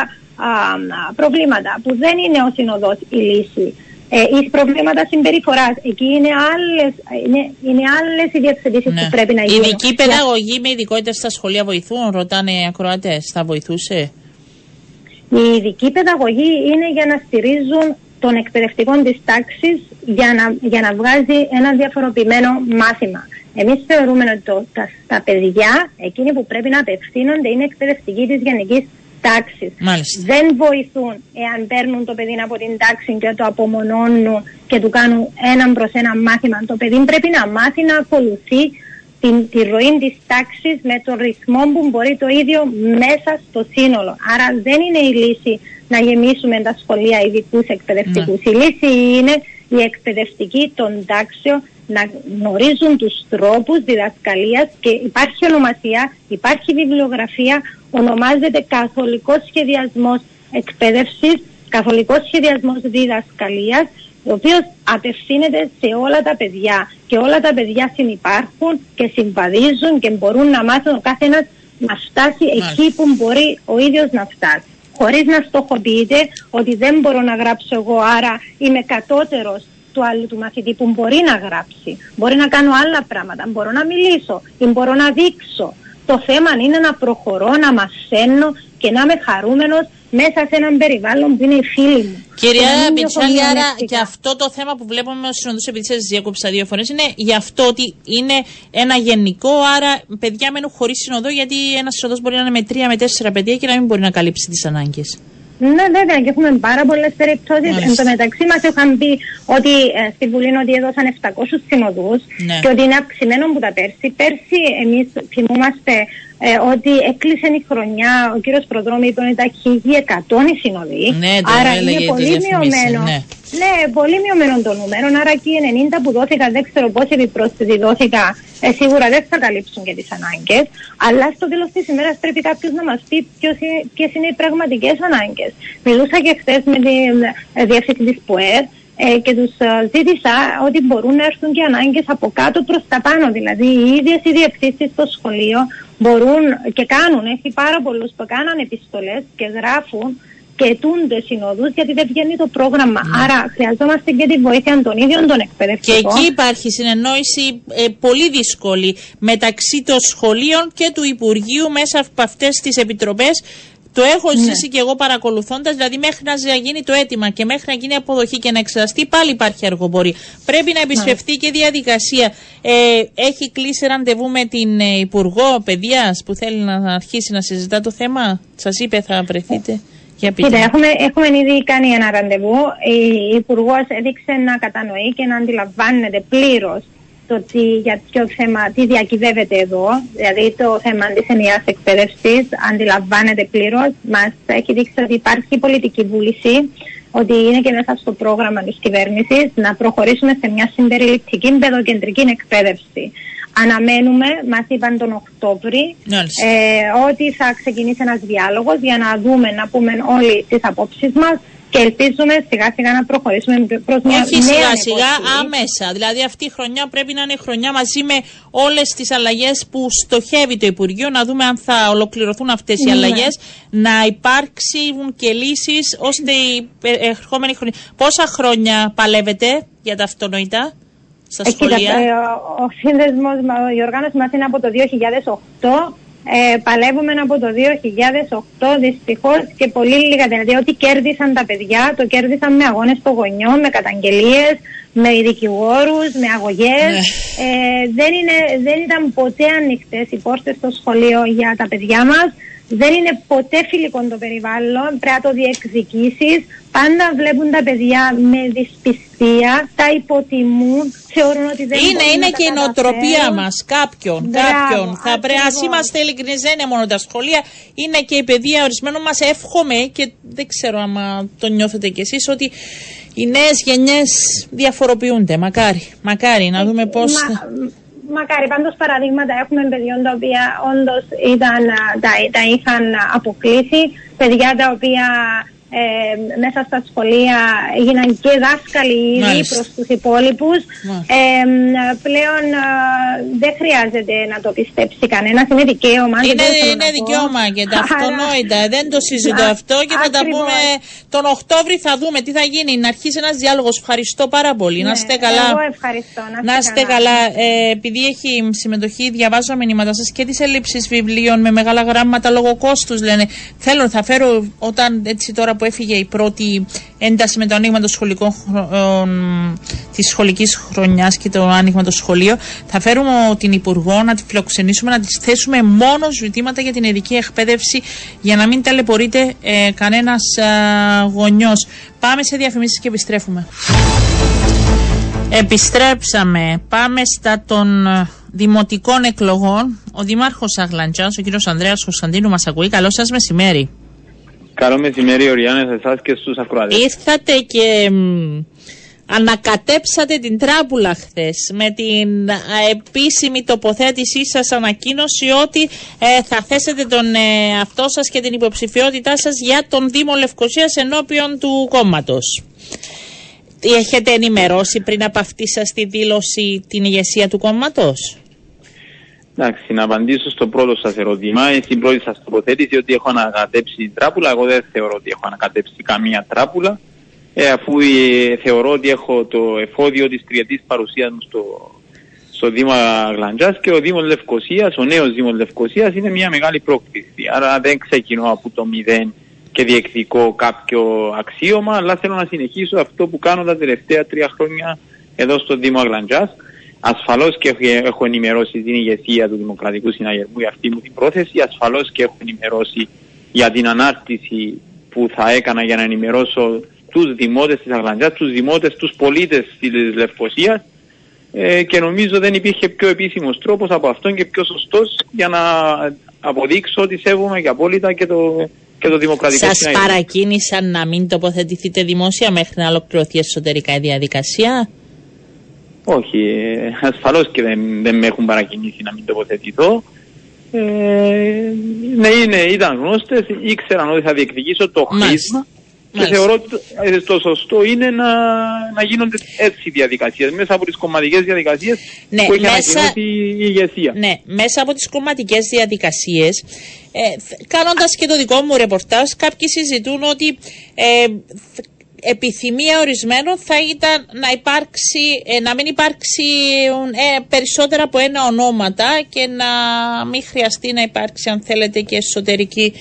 D: προβλήματα, που δεν είναι ο σύνοδο η λύση. Ε, ή προβλήματα συμπεριφοράς. Εκεί είναι άλλες είναι, είναι άλλες οι διευθυντήσει ναι. που πρέπει να γίνουν.
B: Η ειδική παιδαγωγή με ειδικότητα στα σχολεία βοηθούν, ρωτάνε οι ακροατέ. Θα βοηθούσε;
D: Η ειδική παιδαγωγή είναι για να στηρίζουν των εκπαιδευτικών της τάξης για να, για να βγάζει ένα διαφοροποιημένο μάθημα. Εμείς θεωρούμε ότι το, τα, τα παιδιά, εκείνοι που πρέπει να απευθύνονται, είναι εκπαιδευτικοί της γενικής τάξης. Δεν βοηθούν εάν παίρνουν το παιδί από την τάξη και το απομονώνουν και του κάνουν έναν προς ένα μάθημα. Το παιδί πρέπει να μάθει να ακολουθεί την, τη ροή της τάξης με τον ρυθμό που μπορεί το ίδιο μέσα στο σύνολο. Άρα δεν είναι η λύση να γεμίσουμε τα σχολεία ειδικούς εκπαιδευτικούς. Ναι. Η λύση είναι οι εκπαιδευτικοί των τάξεων να γνωρίζουν τους τρόπους διδασκαλίας και υπάρχει ονομασία, υπάρχει βιβλιογραφία, ονομάζεται καθολικός σχεδιασμός εκπαίδευσης, καθολικός σχεδιασμός διδασκαλίας, ο οποίος απευθύνεται σε όλα τα παιδιά. Και όλα τα παιδιά συνυπάρχουν και συμβαδίζουν και μπορούν να μάθουν ο κάθε ένας να φτάσει εκεί που μπορεί ο ίδιος να φτάσει. Χωρίς να στοχοποιείτε ότι δεν μπορώ να γράψω εγώ, άρα είμαι κατώτερος του άλλου του μαθητή που μπορεί να γράψει. Μπορεί να κάνω άλλα πράγματα. Μπορώ να μιλήσω ή μπορώ να δείξω. Το θέμα είναι να προχωρώ, να μαθαίνω και να είμαι χαρούμενος μέσα σε έναν περιβάλλον που είναι οι φίλοι μου.
B: Κυρία
D: Και να μην
B: Πιτσάλη,
D: νιώθω
B: άρα
D: μειονεκτικά.
B: και αυτό το θέμα που βλέπουμε ως συνοδούς επειδή σας διακόψα δύο φορές είναι γι' αυτό ότι είναι ένα γενικό, άρα παιδιά μένουν χωρίς συνοδό γιατί ένας συνοδός μπορεί να είναι με τρία με τέσσερα παιδιά και να μην μπορεί να καλύψει τις ανάγκες.
D: Ναι, βέβαια, και έχουμε πάρα πολλές περιπτώσεις.
B: Μάλιστα.
D: Εν τω μεταξύ, μας είχαν πει ότι ε, στη Βουλή είναι ότι έδωσαν 700 συνοδούς
B: Ναι.
D: και ότι είναι αυξημένο που τα πέρσι. Πέρσι, εμείς θυμούμαστε ε, ότι έκλεισε η χρονιά, ο κύριος Προδρόμη είπε ότι ήταν 1100 οι συνοδοί.
B: Ναι, το
D: άρα
B: έλεγε
D: είναι
B: το
D: πολύ
B: διαφημίσεις,
D: μειωμένο.
B: ναι.
D: Ναι, πολύ μειωμένο το νούμερο. Άρα και οι 90 που δόθηκαν, δεν ξέρω πόσοι επιπρόσθετοι δόθηκαν, ε, σίγουρα δεν θα καλύψουν και τις ανάγκες. Αλλά στο τέλος της ημέρας πρέπει κάποιος να μας πει ποιες είναι οι πραγματικές ανάγκες. Μιλούσα και χθες με την ε, διευθυντής τη ΠΟΕΡ ε, και τους ζήτησα ότι μπορούν να έρθουν και ανάγκες από κάτω προς τα πάνω. Δηλαδή, οι ίδιες οι διευθύνσεις στο σχολείο μπορούν και κάνουν. Έχει πάρα πολλούς που κάναν επιστολές και γράφουν και αιτούνται συνοδούς γιατί δεν βγαίνει το πρόγραμμα. Άρα χρειαζόμαστε και τη βοήθεια των ίδιων των
B: Και
D: εκπαιδευτικών.
B: εκεί υπάρχει συνεννόηση ε, πολύ δύσκολη μεταξύ των σχολείων και του Υπουργείου μέσα από αυτές τις επιτροπές. Το έχω ζήσει και εγώ παρακολουθώντας, δηλαδή μέχρι να γίνει το αίτημα και μέχρι να γίνει αποδοχή και να εξεταστεί πάλι υπάρχει αργοπορία. Πρέπει να επισπευτεί και διαδικασία. Ε, έχει κλείσει ραντεβού με την ε, Υπουργό Παιδείας που θέλει να αρχίσει να συζητά το θέμα; Σας είπε θα βρεθείτε. Για πείτε.
D: Κοίτα, έχουμε, έχουμε ήδη κάνει ένα ραντεβού. Η Υπουργός έδειξε να κατανοεί και να αντιλαμβάνεται πλήρως το τι, για ποιο θέμα, τι διακυβεύεται εδώ. Δηλαδή το θέμα της ενιαίας εκπαίδευσης αντιλαμβάνεται πλήρως. Μας έχει δείξει ότι υπάρχει πολιτική βούληση, ότι είναι και μέσα στο πρόγραμμα της κυβέρνησης να προχωρήσουμε σε μια συμπεριληπτική παιδοκεντρική εκπαίδευση. Αναμένουμε, μας είπαν τον Οκτώβρη,
B: Μάλιστα.
D: ε, ότι θα ξεκινήσει ένας διάλογος για να δούμε, να πούμε όλοι τις απόψεις μας και ελπίζουμε σιγά σιγά να προχωρήσουμε προς μια
B: Όχι
D: νέα
B: σιγά σιγά,
D: εποχή.
B: άμεσα. Δηλαδή αυτή η χρονιά πρέπει να είναι χρονιά μαζί με όλες τις αλλαγές που στοχεύει το Υπουργείο, να δούμε αν θα ολοκληρωθούν αυτές οι
D: Ναι.
B: αλλαγές, να υπάρξουν και λύσεις ώστε η ε, ερχόμενη χρονιά. Πόσα χρόνια παλεύετε για τα αυτονοητά; Στα
D: Ε, κοίτα,
B: σχολεία.
D: ε, ο, ο σύνδεσμος, μα- η οργάνωση μας είναι από το 2008. Ε, παλεύουμε από το 2008 δυστυχώς και πολύ λίγα δηλαδή ό,τι κέρδισαν τα παιδιά το κέρδισαν με αγώνες των γονιών, με καταγγελίες, με δικηγόρους, με αγωγές.
B: Ναι.
D: Ε, δεν, είναι, δεν ήταν ποτέ ανοιχτές οι πόρτες στο σχολείο για τα παιδιά μας. Δεν είναι ποτέ φιλικό το περιβάλλον, πρέπει να το διεκδικήσεις. Πάντα βλέπουν τα παιδιά με δυσπιστία, τα υποτιμούν, θεωρούν ότι δεν
B: Είναι,
D: μπορούν
B: είναι
D: να τα
B: και η νοοτροπία
D: καταφέρουν.
B: μας κάποιον.
D: Μπράβο,
B: κάποιον. Θα πρέπει, ας
D: ακριβώς.
B: είμαστε ειλικρινείς, δεν είναι μόνο τα σχολεία, είναι και η παιδεία ορισμένων μας. Εύχομαι και δεν ξέρω αν το νιώθετε κι εσείς ότι οι νέες γενιές διαφοροποιούνται. Μακάρι, μακάρι να δούμε πώς.
D: Μα, μακάρι, πάντως παραδείγματα έχουμε παιδιών τα οποία όντως ήταν, α, τα, τα είχαν αποκλείσει, παιδιά τα οποία ε, μέσα στα σχολεία έγιναν και δάσκαλοι ήδη
B: Μάλιστα.
D: προς τους υπόλοιπους.
B: Μάλιστα.
D: Ε, πλέον α, δεν χρειάζεται να το πιστέψει κανένας, είναι δικαίωμα. δεν
B: Είναι,
D: το θέλω
B: είναι
D: να πω.
B: δικαίωμα και τα
D: Άρα-
B: αυτονόητα. Δεν το συζητώ
D: Α,
B: αυτό και θα τα
D: ακριβώς.
B: πούμε τον Οκτώβρη. Θα δούμε τι θα γίνει. Να αρχίσει ένας διάλογος. Ευχαριστώ πάρα πολύ. να
D: Ναι,
B: είστε καλά.
D: Εγώ ευχαριστώ. Να
B: Να είστε καλά. Ε, επειδή έχει συμμετοχή, διαβάζω μηνύματα σας και τις ελλείψεις βιβλίων με μεγάλα γράμματα λόγω κόστους. Λένε θέλω, θα φέρω όταν έτσι τώρα που έφυγε η πρώτη ένταση με το άνοιγμα των σχολικών της σχολικής χρονιάς και το άνοιγμα των σχολείων, θα φέρουμε την Υπουργό να τη φιλοξενήσουμε, να της θέσουμε μόνο ζητήματα για την ειδική εκπαίδευση για να μην ταλαιπωρείται ε, κανένας γονιός. Πάμε σε διαφημίσεις και επιστρέφουμε. Επιστρέψαμε. Πάμε στα των ε, δημοτικών εκλογών. Ο Δήμαρχο Αγλαντζάς, ο κύριος Ανδρέας Κωνσταντίνου, μας ακούει. Καλό σας μεσημέρι.
E: Καλό μεσημέρι, Οριάννε, σε εσάς και στους ακροατές.
B: Ήρθατε και μ, ανακατέψατε την τράπουλα χθες με την α, επίσημη τοποθέτησή σας ανακοίνωση ότι ε, θα θέσετε τον ε, εαυτό σας και την υποψηφιότητά σας για τον Δήμο Λευκοσίας ενώπιον του κόμματος. Έχετε ενημερώσει πριν από αυτή σας τη δήλωση την ηγεσία του κόμματος;
E: Εντάξει, να απαντήσω στο πρώτο σας ερώτημα. Στην πρώτη σας τοποθέτηση ότι έχω ανακατέψει την τράπουλα. Εγώ δεν θεωρώ ότι έχω ανακατέψει καμία τράπουλα. Ε, αφού ε, θεωρώ ότι έχω το εφόδιο της τριετής παρουσίας μου στο, στο Δήμο Αγλαντζάς και ο Δήμος Λευκοσίας, ο νέος Δήμος Λευκοσίας είναι μια μεγάλη πρόκληση. Άρα δεν ξεκινώ από το μηδέν και διεκδικώ κάποιο αξίωμα, αλλά θέλω να συνεχίσω αυτό που κάνω τα τελευταία τρία χρόνια εδώ στο Δήμο Αγλαντζάς. Ασφαλώς και έχω ενημερώσει την ηγεσία του Δημοκρατικού Συναγερμού για αυτή μου την πρόθεση, ασφαλώς και έχω ενημερώσει για την ανάρτηση που θα έκανα για να ενημερώσω τους δημότες της Αγλαντζάς, τους δημότες, τους πολίτες της Λευκοσίας ε, και νομίζω δεν υπήρχε πιο επίσημος τρόπος από αυτόν και πιο σωστός για να αποδείξω ότι σέβομαι και απόλυτα και το, και το δημοκρατικό
B: Σας παρακίνησαν να μην τοποθετηθείτε δημόσια μέχρι να ολοκληρωθεί εσωτερικά η διαδικασία;
E: Όχι, ε, ασφαλώς και δεν, δεν με έχουν παρακινήσει να μην τοποθετηθώ. Ε, ναι, είναι, ήταν γνώστες, ήξεραν ότι θα διεκδικήσω το χρήσμα και θεωρώ ότι ε, το σωστό είναι να, να γίνονται έτσι οι διαδικασίες, μέσα από τις κομματικές διαδικασίες ναι, που έχει μέσα, η ηγεσία.
B: Ναι, μέσα από τις κομματικές διαδικασίες, ε, κάνοντας και το δικό μου ρεπορτάζ, κάποιοι συζητούν ότι ε, επιθυμία ορισμένων θα ήταν να υπάρξει, ε, να μην υπάρξει ε, περισσότερα από ένα ονόματα και να μην χρειαστεί να υπάρξει αν θέλετε και εσωτερική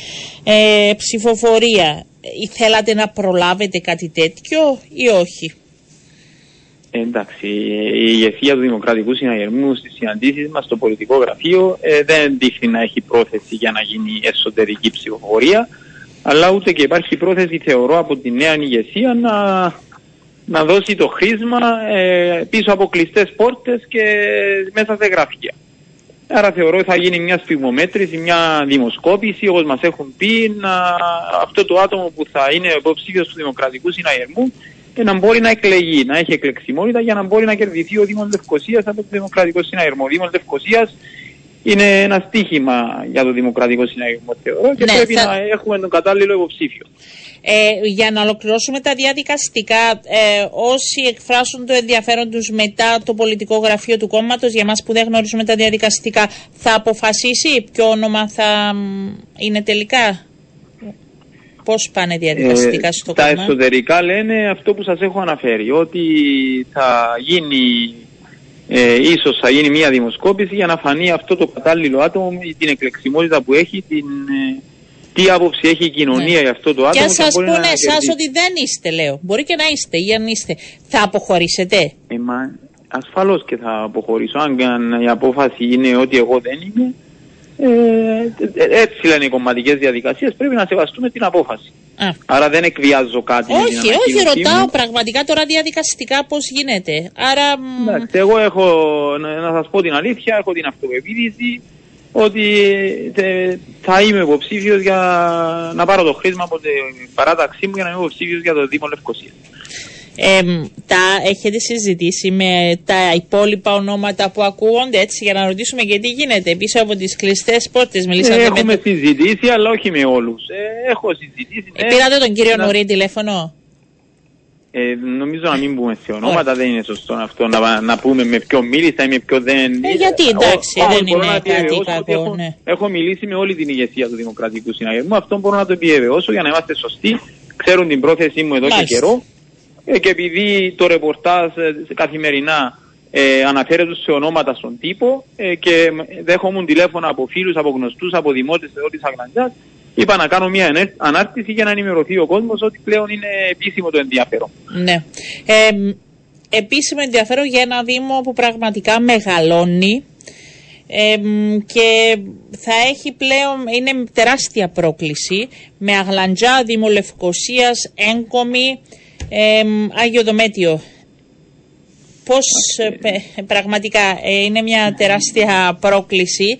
B: ε, ψηφοφορία. Θέλατε να προλάβετε κάτι τέτοιο ή όχι;
E: Εντάξει, η ηγεσία του Δημοκρατικού Συναγερμού στις συναντήσεις μας στο πολιτικό γραφείο δεν δείχνει να έχει πρόθεση για να γίνει εσωτερική ψηφοφορία αλλά ούτε και υπάρχει πρόθεση θεωρώ από τη νέα ηγεσία να, να δώσει το χρήσμα ε, πίσω από κλειστές πόρτες και μέσα σε γραφεία. Άρα θεωρώ ότι θα γίνει μια στιγμομέτρηση, μια δημοσκόπηση, όπως μας έχουν πει, να, αυτό το άτομο που θα είναι υποψήφιος του Δημοκρατικού Συναγερμού και να μπορεί να εκλεγεί, να έχει εκλεξιμότητα για να μπορεί να κερδιθεί ο Δήμος Λευκοσίας από το Δημοκρατικό Συναγερμό. Ο Δήμος Λευκοσίας είναι ένα στίχημα για το Δημοκρατικό Συνέδριο θεωρώ και ναι, πρέπει να έχουμε τον κατάλληλο υποψήφιο.
B: Ε, για να ολοκληρώσουμε τα διαδικαστικά, ε, όσοι εκφράσουν το ενδιαφέρον τους μετά το πολιτικό γραφείο του κόμματος, για μας που δεν γνωρίζουμε τα διαδικαστικά, θα αποφασίσει ποιο όνομα θα είναι τελικά; Πώς πάνε διαδικαστικά ε, στο
E: τα
B: κόμμα;
E: Τα εσωτερικά λένε αυτό που σας έχω αναφέρει, ότι θα γίνει ε, ίσως θα γίνει μια δημοσκόπηση για να φανεί αυτό το κατάλληλο άτομο με την εκλεξιμότητα που έχει, την, ε, τι άποψη έχει η κοινωνία ναι. για αυτό το άτομο.
B: Και σας πούνε εσάς ότι δεν είστε, λέω. Μπορεί και να είστε ή αν είστε. Θα αποχωρήσετε;
E: Ε, μα, ασφαλώς και θα αποχωρήσω. Αν η απόφαση είναι ότι εγώ δεν είμαι, ε, έτσι λένε οι κομματικές διαδικασίες. Πρέπει να σεβαστούμε την απόφαση. Άρα δεν εκβιάζω κάτι.
B: Όχι, όχι, ρωτάω πραγματικά τώρα διαδικαστικά πώς γίνεται. Άρα.
E: Εντάξει, εγώ έχω, να, να σας πω την αλήθεια, έχω την αυτοπεποίθηση ότι θα είμαι υποψήφιος για να πάρω το χρήσμα από την παράταξή μου για να είμαι υποψήφιος για το Δήμο Λευκοσία
B: τα έχετε συζητήσει με τα υπόλοιπα ονόματα που ακούγονται έτσι για να ρωτήσουμε και τι γίνεται πίσω από τις κλειστές πόρτες.
E: Μιλήσατε Έχουμε με... συζητήσει αλλά όχι με όλους. Ε, έχω συζητήσει.
B: Ε, πήρατε τον κύριο να... Νουρή τηλέφωνο;
E: Ε, νομίζω να μην πούμε σε ονόματα, δεν είναι σωστό αυτό να, να πούμε με ποιο μίλησα ή με ποιο δεν.
B: Ε, γιατί εντάξει, δεν είναι κάτι κακό.
E: Έχω,
B: ναι.
E: έχω μιλήσει με όλη την ηγεσία του Δημοκρατικού Συναγερμού. Αυτό μπορώ να το επιβεβαιώσω για να είμαστε σωστοί. Ξέρουν την πρόθεσή μου εδώ Μάλιστα. και καιρό ε, και επειδή το ρεπορτάζ ε, καθημερινά ε, αναφέρεται σε ονόματα στον τύπο ε, και δέχομαι τηλέφωνα από φίλους, από γνωστούς, από δημότες εδώ της Αγλαντζάς είπα να κάνω μια ανάρτηση για να ενημερωθεί ο κόσμος ότι πλέον είναι επίσημο το ενδιαφέρον.
B: Ναι. Ε, επίσημο ενδιαφέρον για ένα Δήμο που πραγματικά μεγαλώνει ε, και θα έχει πλέον, είναι τεράστια πρόκληση με Αγλαντζά, Δήμο Λευκοσίας, Έγκομη, ε, Άγιο Δομέτιο. Πώς ε, πραγματικά ε, είναι μια τεράστια πρόκληση.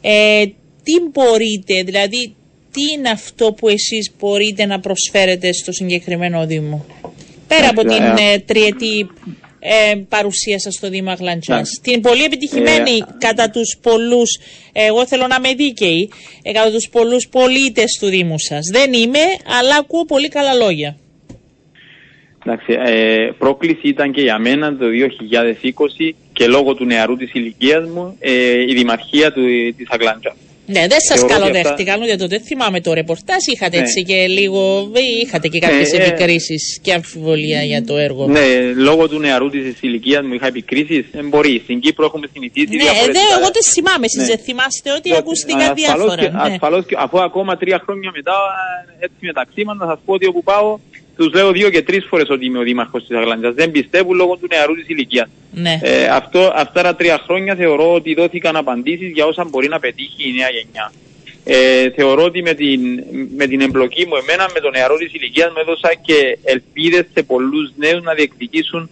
B: Ε, τι μπορείτε, δηλαδή τι είναι αυτό που εσείς μπορείτε να προσφέρετε στο συγκεκριμένο Δήμο; Πέρα από την ε, τριετή ε, παρουσία σας στο Δήμο Αγλαντζάς. Την πολύ επιτυχημένη κατά τους πολλούς, εγώ θέλω να είμαι δίκαιη, κατά τους πολλούς πολίτες του Δήμου σας. Δεν είμαι, αλλά ακούω πολύ καλά λόγια.
E: Εντάξει, ε, πρόκληση ήταν και για μένα το 2020 και λόγω του νεαρού της ηλικίας μου ε, η δημαρχία του, της Αγλάντζα.
B: Ναι, δεν σας
E: Θεωρώ ότι
B: καλοδέχτηκαν ούτε τότε. Θυμάμαι το ρεπορτάζ. Είχατε
E: Ναι.
B: έτσι και λίγο. Είχατε και κάποιες
E: Ε, ε,
B: επικρίσεις και αμφιβολία για το έργο.
E: Ναι, λόγω του νεαρού της ηλικίας μου είχα επικρίσεις. Δεν μπορεί. Στην Κύπρο έχουμε συνηθίσει.
B: Ναι,
E: διαφορετικά-
B: δε, εγώ δεν θυμάμαι. Εσείς
E: Ναι.
B: δεν θυμάστε ότι
E: Ότι
B: ακούστηκαν
E: ασφαλώς
B: διάφορα.
E: και-
B: ναι.
E: ασφαλώς και- αφού ακόμα τρία χρόνια μετά, ε, έτσι μεταξύ μας, να σας πω ότι όπου πάω, τους λέω δύο και τρεις φορές ότι είμαι ο δήμαρχος της Αγλαντιάς. Δεν πιστεύουν λόγω του νεαρού της ηλικίας.
B: Ναι.
E: Ε, αυτό, αυτά τα τρία χρόνια θεωρώ ότι δόθηκαν απαντήσεις για όσα μπορεί να πετύχει η νέα γενιά. Ε, θεωρώ ότι με την, με την εμπλοκή μου εμένα με τον νεαρό της ηλικίας μου έδωσα και ελπίδες σε πολλούς νέους να διεκδικήσουν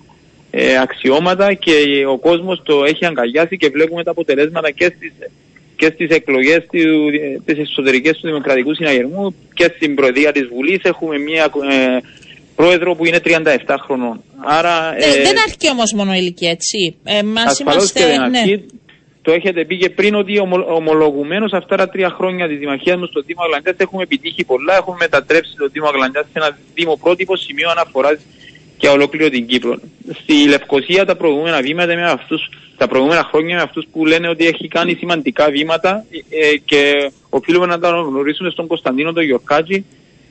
E: ε, αξιώματα και ο κόσμος το έχει αγκαλιάσει και βλέπουμε τα αποτελέσματα και στις, και στις εκλογές του, τις εσωτερικές του Δημοκρατικού Συναγερμού και στην Προεδρία της Βουλής έχουμε μια ε, πρόεδρο που είναι 37 χρονών. Άρα,
B: Ναι,
E: ε,
B: δεν αρκεί όμως μόνο η ηλικία, έτσι. Ε, μας
E: Ασφαλώς
B: είμαστε.
E: και δεν
B: ναι.
E: αρκεί. Το έχετε πει και πριν ότι ομο, ομολογουμένως αυτά τα τρία χρόνια της Δημαρχίας μου στο Δήμο Αγλαντιάς έχουμε επιτύχει πολλά. Έχουμε μετατρέψει το Δήμο Αγλαντιάς σε ένα Δήμο πρότυπο σημείο αναφοράς για ολόκληρο την Κύπρο. Στη Λευκοσία τα προηγούμενα βήματα με αυτούς, τα προηγούμενα χρόνια με αυτούς που λένε ότι έχει κάνει σημαντικά βήματα ε, και οφείλουμε να τα γνωρίσουμε στον Κωνσταντίνο τον Γιορκάτζη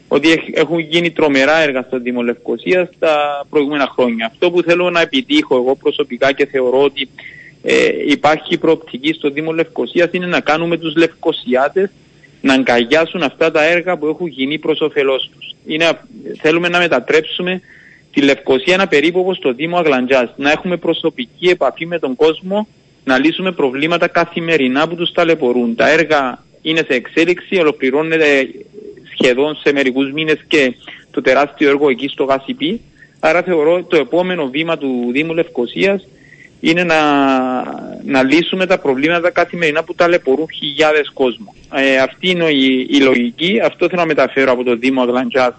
E: ότι έχ- έχουν γίνει τρομερά έργα στο Δήμο Λευκοσίας τα προηγούμενα χρόνια. Αυτό που θέλω να επιτύχω εγώ προσωπικά και θεωρώ ότι ε, υπάρχει προοπτική στο Δήμο Λευκοσίας είναι να κάνουμε τους Λευκοσιάτες να αγκαλιάσουν αυτά τα έργα που έχουν γίνει προς όφελός τους. Είναι, θέλουμε να μετατρέψουμε τη Λευκοσία ένα περίπου όπως το Δήμο Αγλαντζάς. Να έχουμε προσωπική επαφή με τον κόσμο, να λύσουμε προβλήματα καθημερινά που τους ταλαιπωρούν. Τα έργα είναι σε εξέλιξη, ολοκληρώνεται σχεδόν σε μερικούς μήνες και το τεράστιο έργο εκεί στο Γασιπί. Άρα θεωρώ το επόμενο βήμα του Δήμου Λευκοσίας είναι να, να λύσουμε τα προβλήματα καθημερινά που ταλαιπωρούν χιλιάδες κόσμο. Ε, αυτή είναι η, η λογική, αυτό θέλω να μεταφέρω από το Δήμο Αγλαντζάς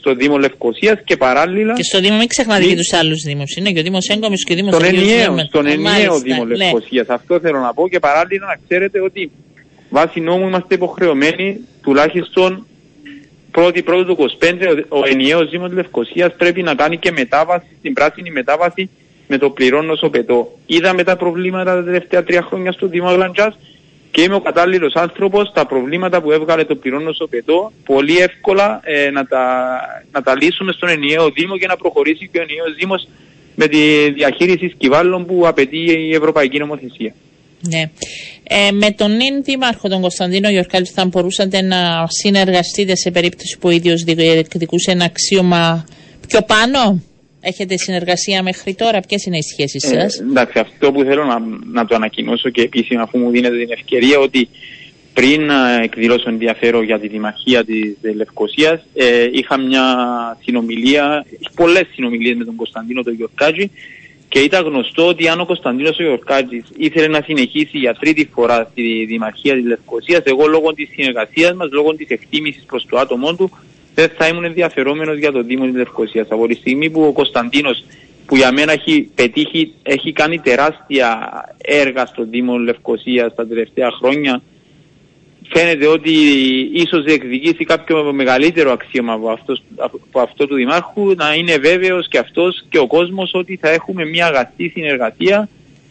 E: στο Δήμο Λευκοσίας και παράλληλα
B: Και στο Δήμο μην ξεχνάτε
E: Μη-
B: και τους άλλους Δήμους. Είναι και ο Δήμος Έγκομης και ο Δήμος
E: στον
B: Αγίου
E: ενιαίο,
B: Νέμεν.
E: στον
B: Ε,
E: ενιαίο
B: μάλιστα,
E: Δήμο
B: ναι.
E: Λευκοσίας. Αυτό θέλω να πω και παράλληλα να ξέρετε ότι βάσει νόμου είμαστε υποχρεωμένοι τουλάχιστον πρώτη πρώτη του 25 ο, ο ενιαίος Δήμος Λευκοσίας πρέπει να κάνει και μετάβαση, την πράσινη μετάβαση με το πληρώνω σοπετό. Είδαμε τα προβλήματα τα τελευταία τρία χρόνια στο Δήμο Αγλαντζάς και είμαι ο κατάλληλος άνθρωπος τα προβλήματα που έβγαλε το πληρώνω σοπετό πολύ εύκολα ε, να, τα, να τα λύσουμε στον ενιαίο Δήμο και να προχωρήσει και ο ενιαίος Δήμος με τη διαχείριση σκυβάλλων που απαιτεί η Ευρωπαϊκή Νομοθεσία.
B: Ναι. Ε, με τον νυν δήμαρχο τον Κωνσταντίνο Γιορκάλη θα μπορούσατε να συνεργαστείτε σε περίπτωση που ο ίδιος διεκδικούσε ένα αξίωμα πιο πάνω; Έχετε συνεργασία μέχρι τώρα, ποιες είναι οι σχέσεις σας;
E: Ε, εντάξει, αυτό που θέλω να, να το ανακοινώσω και επίσημα αφού μου δίνετε την ευκαιρία ότι πριν να εκδηλώσω ενδιαφέρον για τη Δημαρχία της Λευκοσίας ε, είχα μια συνομιλία, πολλές συνομιλίες με τον Κωνσταντίνο τον Γιορκάτζη και ήταν γνωστό ότι αν ο Κωνσταντίνος ο Γιορκάτζης ήθελε να συνεχίσει για τρίτη φορά στη Δημαρχία της Λευκοσίας εγώ λόγω της συνεργασίας μας, λόγω της εκτίμησης προς το άτομό του δεν θα ήμουν ενδιαφερόμενος για το Δήμο της Λευκοσίας. Από τη στιγμή που ο Κωνσταντίνος που για μένα έχει πετύχει, έχει κάνει τεράστια έργα στο Δήμο Λευκοσίας τα τελευταία χρόνια φαίνεται ότι ίσως διεκδικήσει κάποιο μεγαλύτερο αξίωμα από, αυτός, από αυτό του Δημάρχου να είναι βέβαιος και αυτός και ο κόσμος ότι θα έχουμε μια αγαστή συνεργασία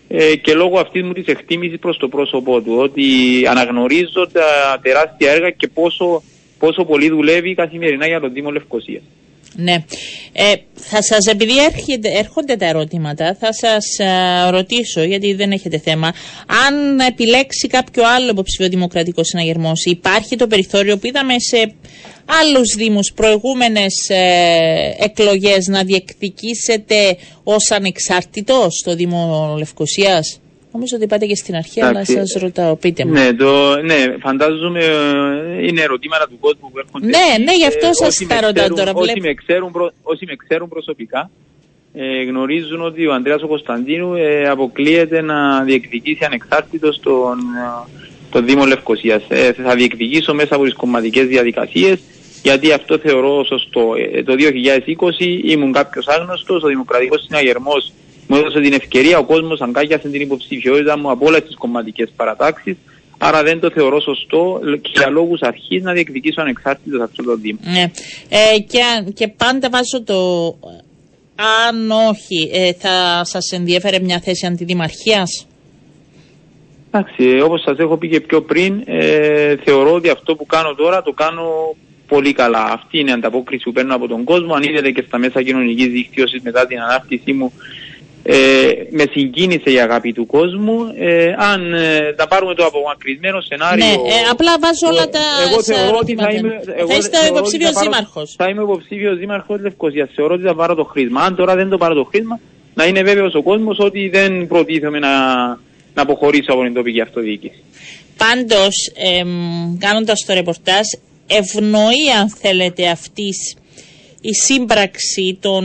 E: ε, και λόγω αυτής μου της εκτίμησης προς το πρόσωπό του ότι αναγνωρίζω τα τεράστια έργα και πόσο, πόσο πολύ δουλεύει καθημερινά για τον Δήμο Λευκοσίας.
B: Ναι. Ε, θα σας, επειδή έρχεται, έρχονται τα ερωτήματα, θα σας α, ρωτήσω, γιατί δεν έχετε θέμα, αν επιλέξει κάποιο άλλο υποψηφίο δημοκρατικό συναγερμός, υπάρχει το περιθώριο που είδαμε σε άλλους δήμους προηγούμενες ε, εκλογές να διεκδικήσετε ως ανεξάρτητος στο Δήμο Λευκοσίας; Νομίζω ότι είπατε και στην αρχή, αλλά
E: Εντάξει.
B: σας ρωτάω, πείτε μου.
E: Ναι, το, ναι, φαντάζομαι ε, είναι ερωτήματα του κόσμου που έρχονται.
B: Ναι, ναι, γι' αυτό σας
E: όσοι
B: τα
E: με
B: ρωτάω
E: ξέρουν-
B: τώρα,
E: Όσοι
B: βλέπω.
E: με ξέρουν, προ- όσοι με ξέρουν προσωπικά ε, γνωρίζουν ότι ο Ανδρέας ο Κωνσταντίνου ε, αποκλείεται να διεκδικήσει ανεξάρτητος τον, ε, τον Δήμο Λευκοσίας. Ε, θα διεκδικήσω μέσα από τις κομματικές διαδικασίες γιατί αυτό θεωρώ σωστό. Ε, το 2020 ήμουν κάποιος άγνωστος, ο Δημοκρατικός Συναγερμός μου έδωσε την ευκαιρία, ο κόσμος αγκάγιασε την υποψηφιότητα μου από όλες τις κομματικές παρατάξεις Άρα δεν το θεωρώ σωστό και για λόγους αρχής να διεκδικήσω ανεξάρτητος αυτό το Δήμο.
B: Ναι. Ε, και, αν- και πάντα βάζω το αν όχι, ε, θα σας ενδιέφερε μια θέση αντιδημαρχίας;
E: Εντάξει, όπως σας έχω πει και πιο πριν, ε, θεωρώ ότι αυτό που κάνω τώρα το κάνω πολύ καλά. Αυτή είναι η ανταπόκριση που παίρνω από τον κόσμο. Αν είδατε και στα μέσα κοινωνικής δικτύωσης μετά την ανάρτησή μου, ε, με συγκίνησε η αγάπη του κόσμου. Ε, αν ε, τα πάρουμε το απομακρυσμένο σενάριο...
B: Ναι, ε, απλά βάζω όλα τα
E: εγώ θεωρώ ότι θα είμαι, εγώ
B: θα είστε
E: θεωρώ ότι
B: υποψήφιος
E: θα πάρω-
B: δήμαρχος.
E: Θα είμαι υποψήφιος δήμαρχος Λευκοσίας. Θεωρώ ότι θα πάρω το χρήσμα. Αν τώρα δεν το πάρω το χρήσμα, να είναι βέβαιος ο κόσμος ότι δεν προτίθεμαι να, να αποχωρήσω από την τοπική αυτοδιοίκηση.
B: Πάντως, εμ, κάνοντας το ρεπορτάζ, ευνοεί αν θέλετε αυτής η σύμπραξη των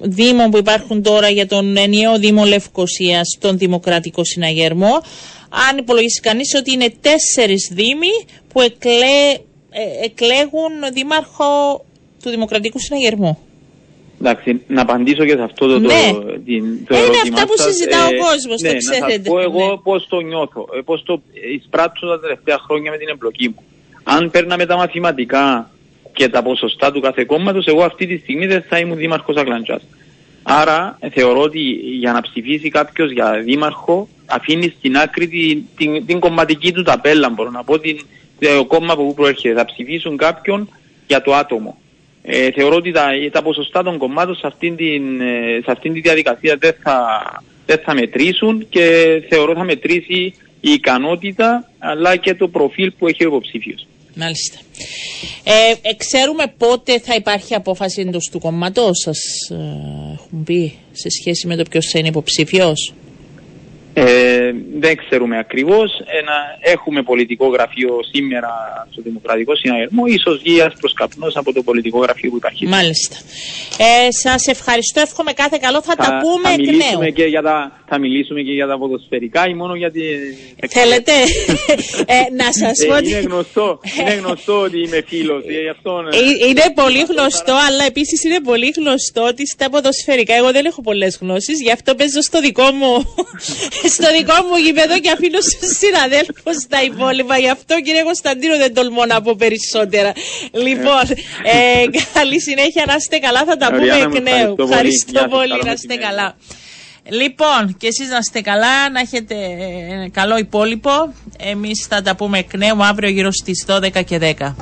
B: δήμων που υπάρχουν τώρα για τον ενιαίο Δήμο Λευκοσίας στον Δημοκρατικό Συναγερμό. Αν υπολογίσει κανείς ότι είναι τέσσερις δήμοι που εκλέ, ε, εκλέγουν δήμαρχο του Δημοκρατικού Συναγερμού.
E: Εντάξει, να απαντήσω και σε αυτό το,
B: Ναι.
E: το, την, το
B: Είναι
E: ερώτημά
B: αυτά που
E: σας.
B: συζητά ο κόσμος, το
E: ναι, Να
B: ξέρετε.
E: σας πω εγώ
B: Ναι.
E: πώς το νιώθω, ε, πώς το εισπράττω τα τελευταία χρόνια με την εμπλοκή μου. Αν παίρναμε τα μαθηματικά και τα ποσοστά του κάθε κόμματος, εγώ αυτή τη στιγμή δεν θα ήμουν δήμαρχος Αγλαντζάς. Άρα ε, θεωρώ ότι για να ψηφίσει κάποιος για δήμαρχο αφήνει στην άκρη την, την, την κομματική του ταπέλα, μπορώ να πω, την, το κόμμα από που προέρχεται. Θα ψηφίσουν κάποιον για το άτομο. Ε, θεωρώ ότι τα, τα ποσοστά των κομμάτων σε αυτήν, την, ε, σε αυτήν τη διαδικασία δεν θα, δεν θα μετρήσουν και θεωρώ θα μετρήσει η ικανότητα αλλά και το προφίλ που έχει ο υποψήφιος.
B: Μάλιστα. Ε, ε, ξέρουμε πότε θα υπάρχει απόφαση εντός του κόμματο σας, ε, έχουν πει σε σχέση με το ποιος θα είναι υποψήφιος;
E: Ε, δεν ξέρουμε ακριβώς. Ένα, έχουμε πολιτικό γραφείο σήμερα στο Δημοκρατικό Συναγερμό. Ίσως βγει άσπρος καπνός από το πολιτικό γραφείο που υπάρχει.
B: Μάλιστα. Ε, Σας ευχαριστώ. Εύχομαι κάθε καλό. Θα, τα πούμε
E: θα
B: εκ
E: μιλήσουμε
B: νέου.
E: και για τα, θα μιλήσουμε και για τα ποδοσφαιρικά ή μόνο για τη...
B: Θέλετε; Ε, (laughs) να σας
E: Ε,
B: πω
E: είναι,
B: ότι.
E: γνωστό, είναι γνωστό ότι είμαι φίλος. ε, γι' αυτό, ε,
B: Ε, Είναι πολύ γνωστό, αλλά επίσης είναι πολύ γνωστό ότι στα ποδοσφαιρικά εγώ δεν έχω πολλές γνώσεις. Γι' αυτό παίζω στο δικό μου, στο δικό μου γήπεδο και αφήνω στους συναδέλφους τα υπόλοιπα. Γι' αυτό κύριε Κωνσταντίνο δεν τολμώ να πω περισσότερα. Λοιπόν, ε, καλή συνέχεια να είστε καλά. Θα τα
E: Ωραία,
B: πούμε
E: να
B: εκ
E: μου
B: νέου.
E: ευχαριστώ πολύ.
B: Ευχαριστώ
E: Γεια σας,
B: πολύ,
E: καλό
B: να είστε
E: μεσημέρι.
B: καλά. Λοιπόν, και εσείς να είστε καλά, να έχετε ε, καλό υπόλοιπο. Εμείς θα τα πούμε εκ νέου αύριο γύρω στις 12 και 10.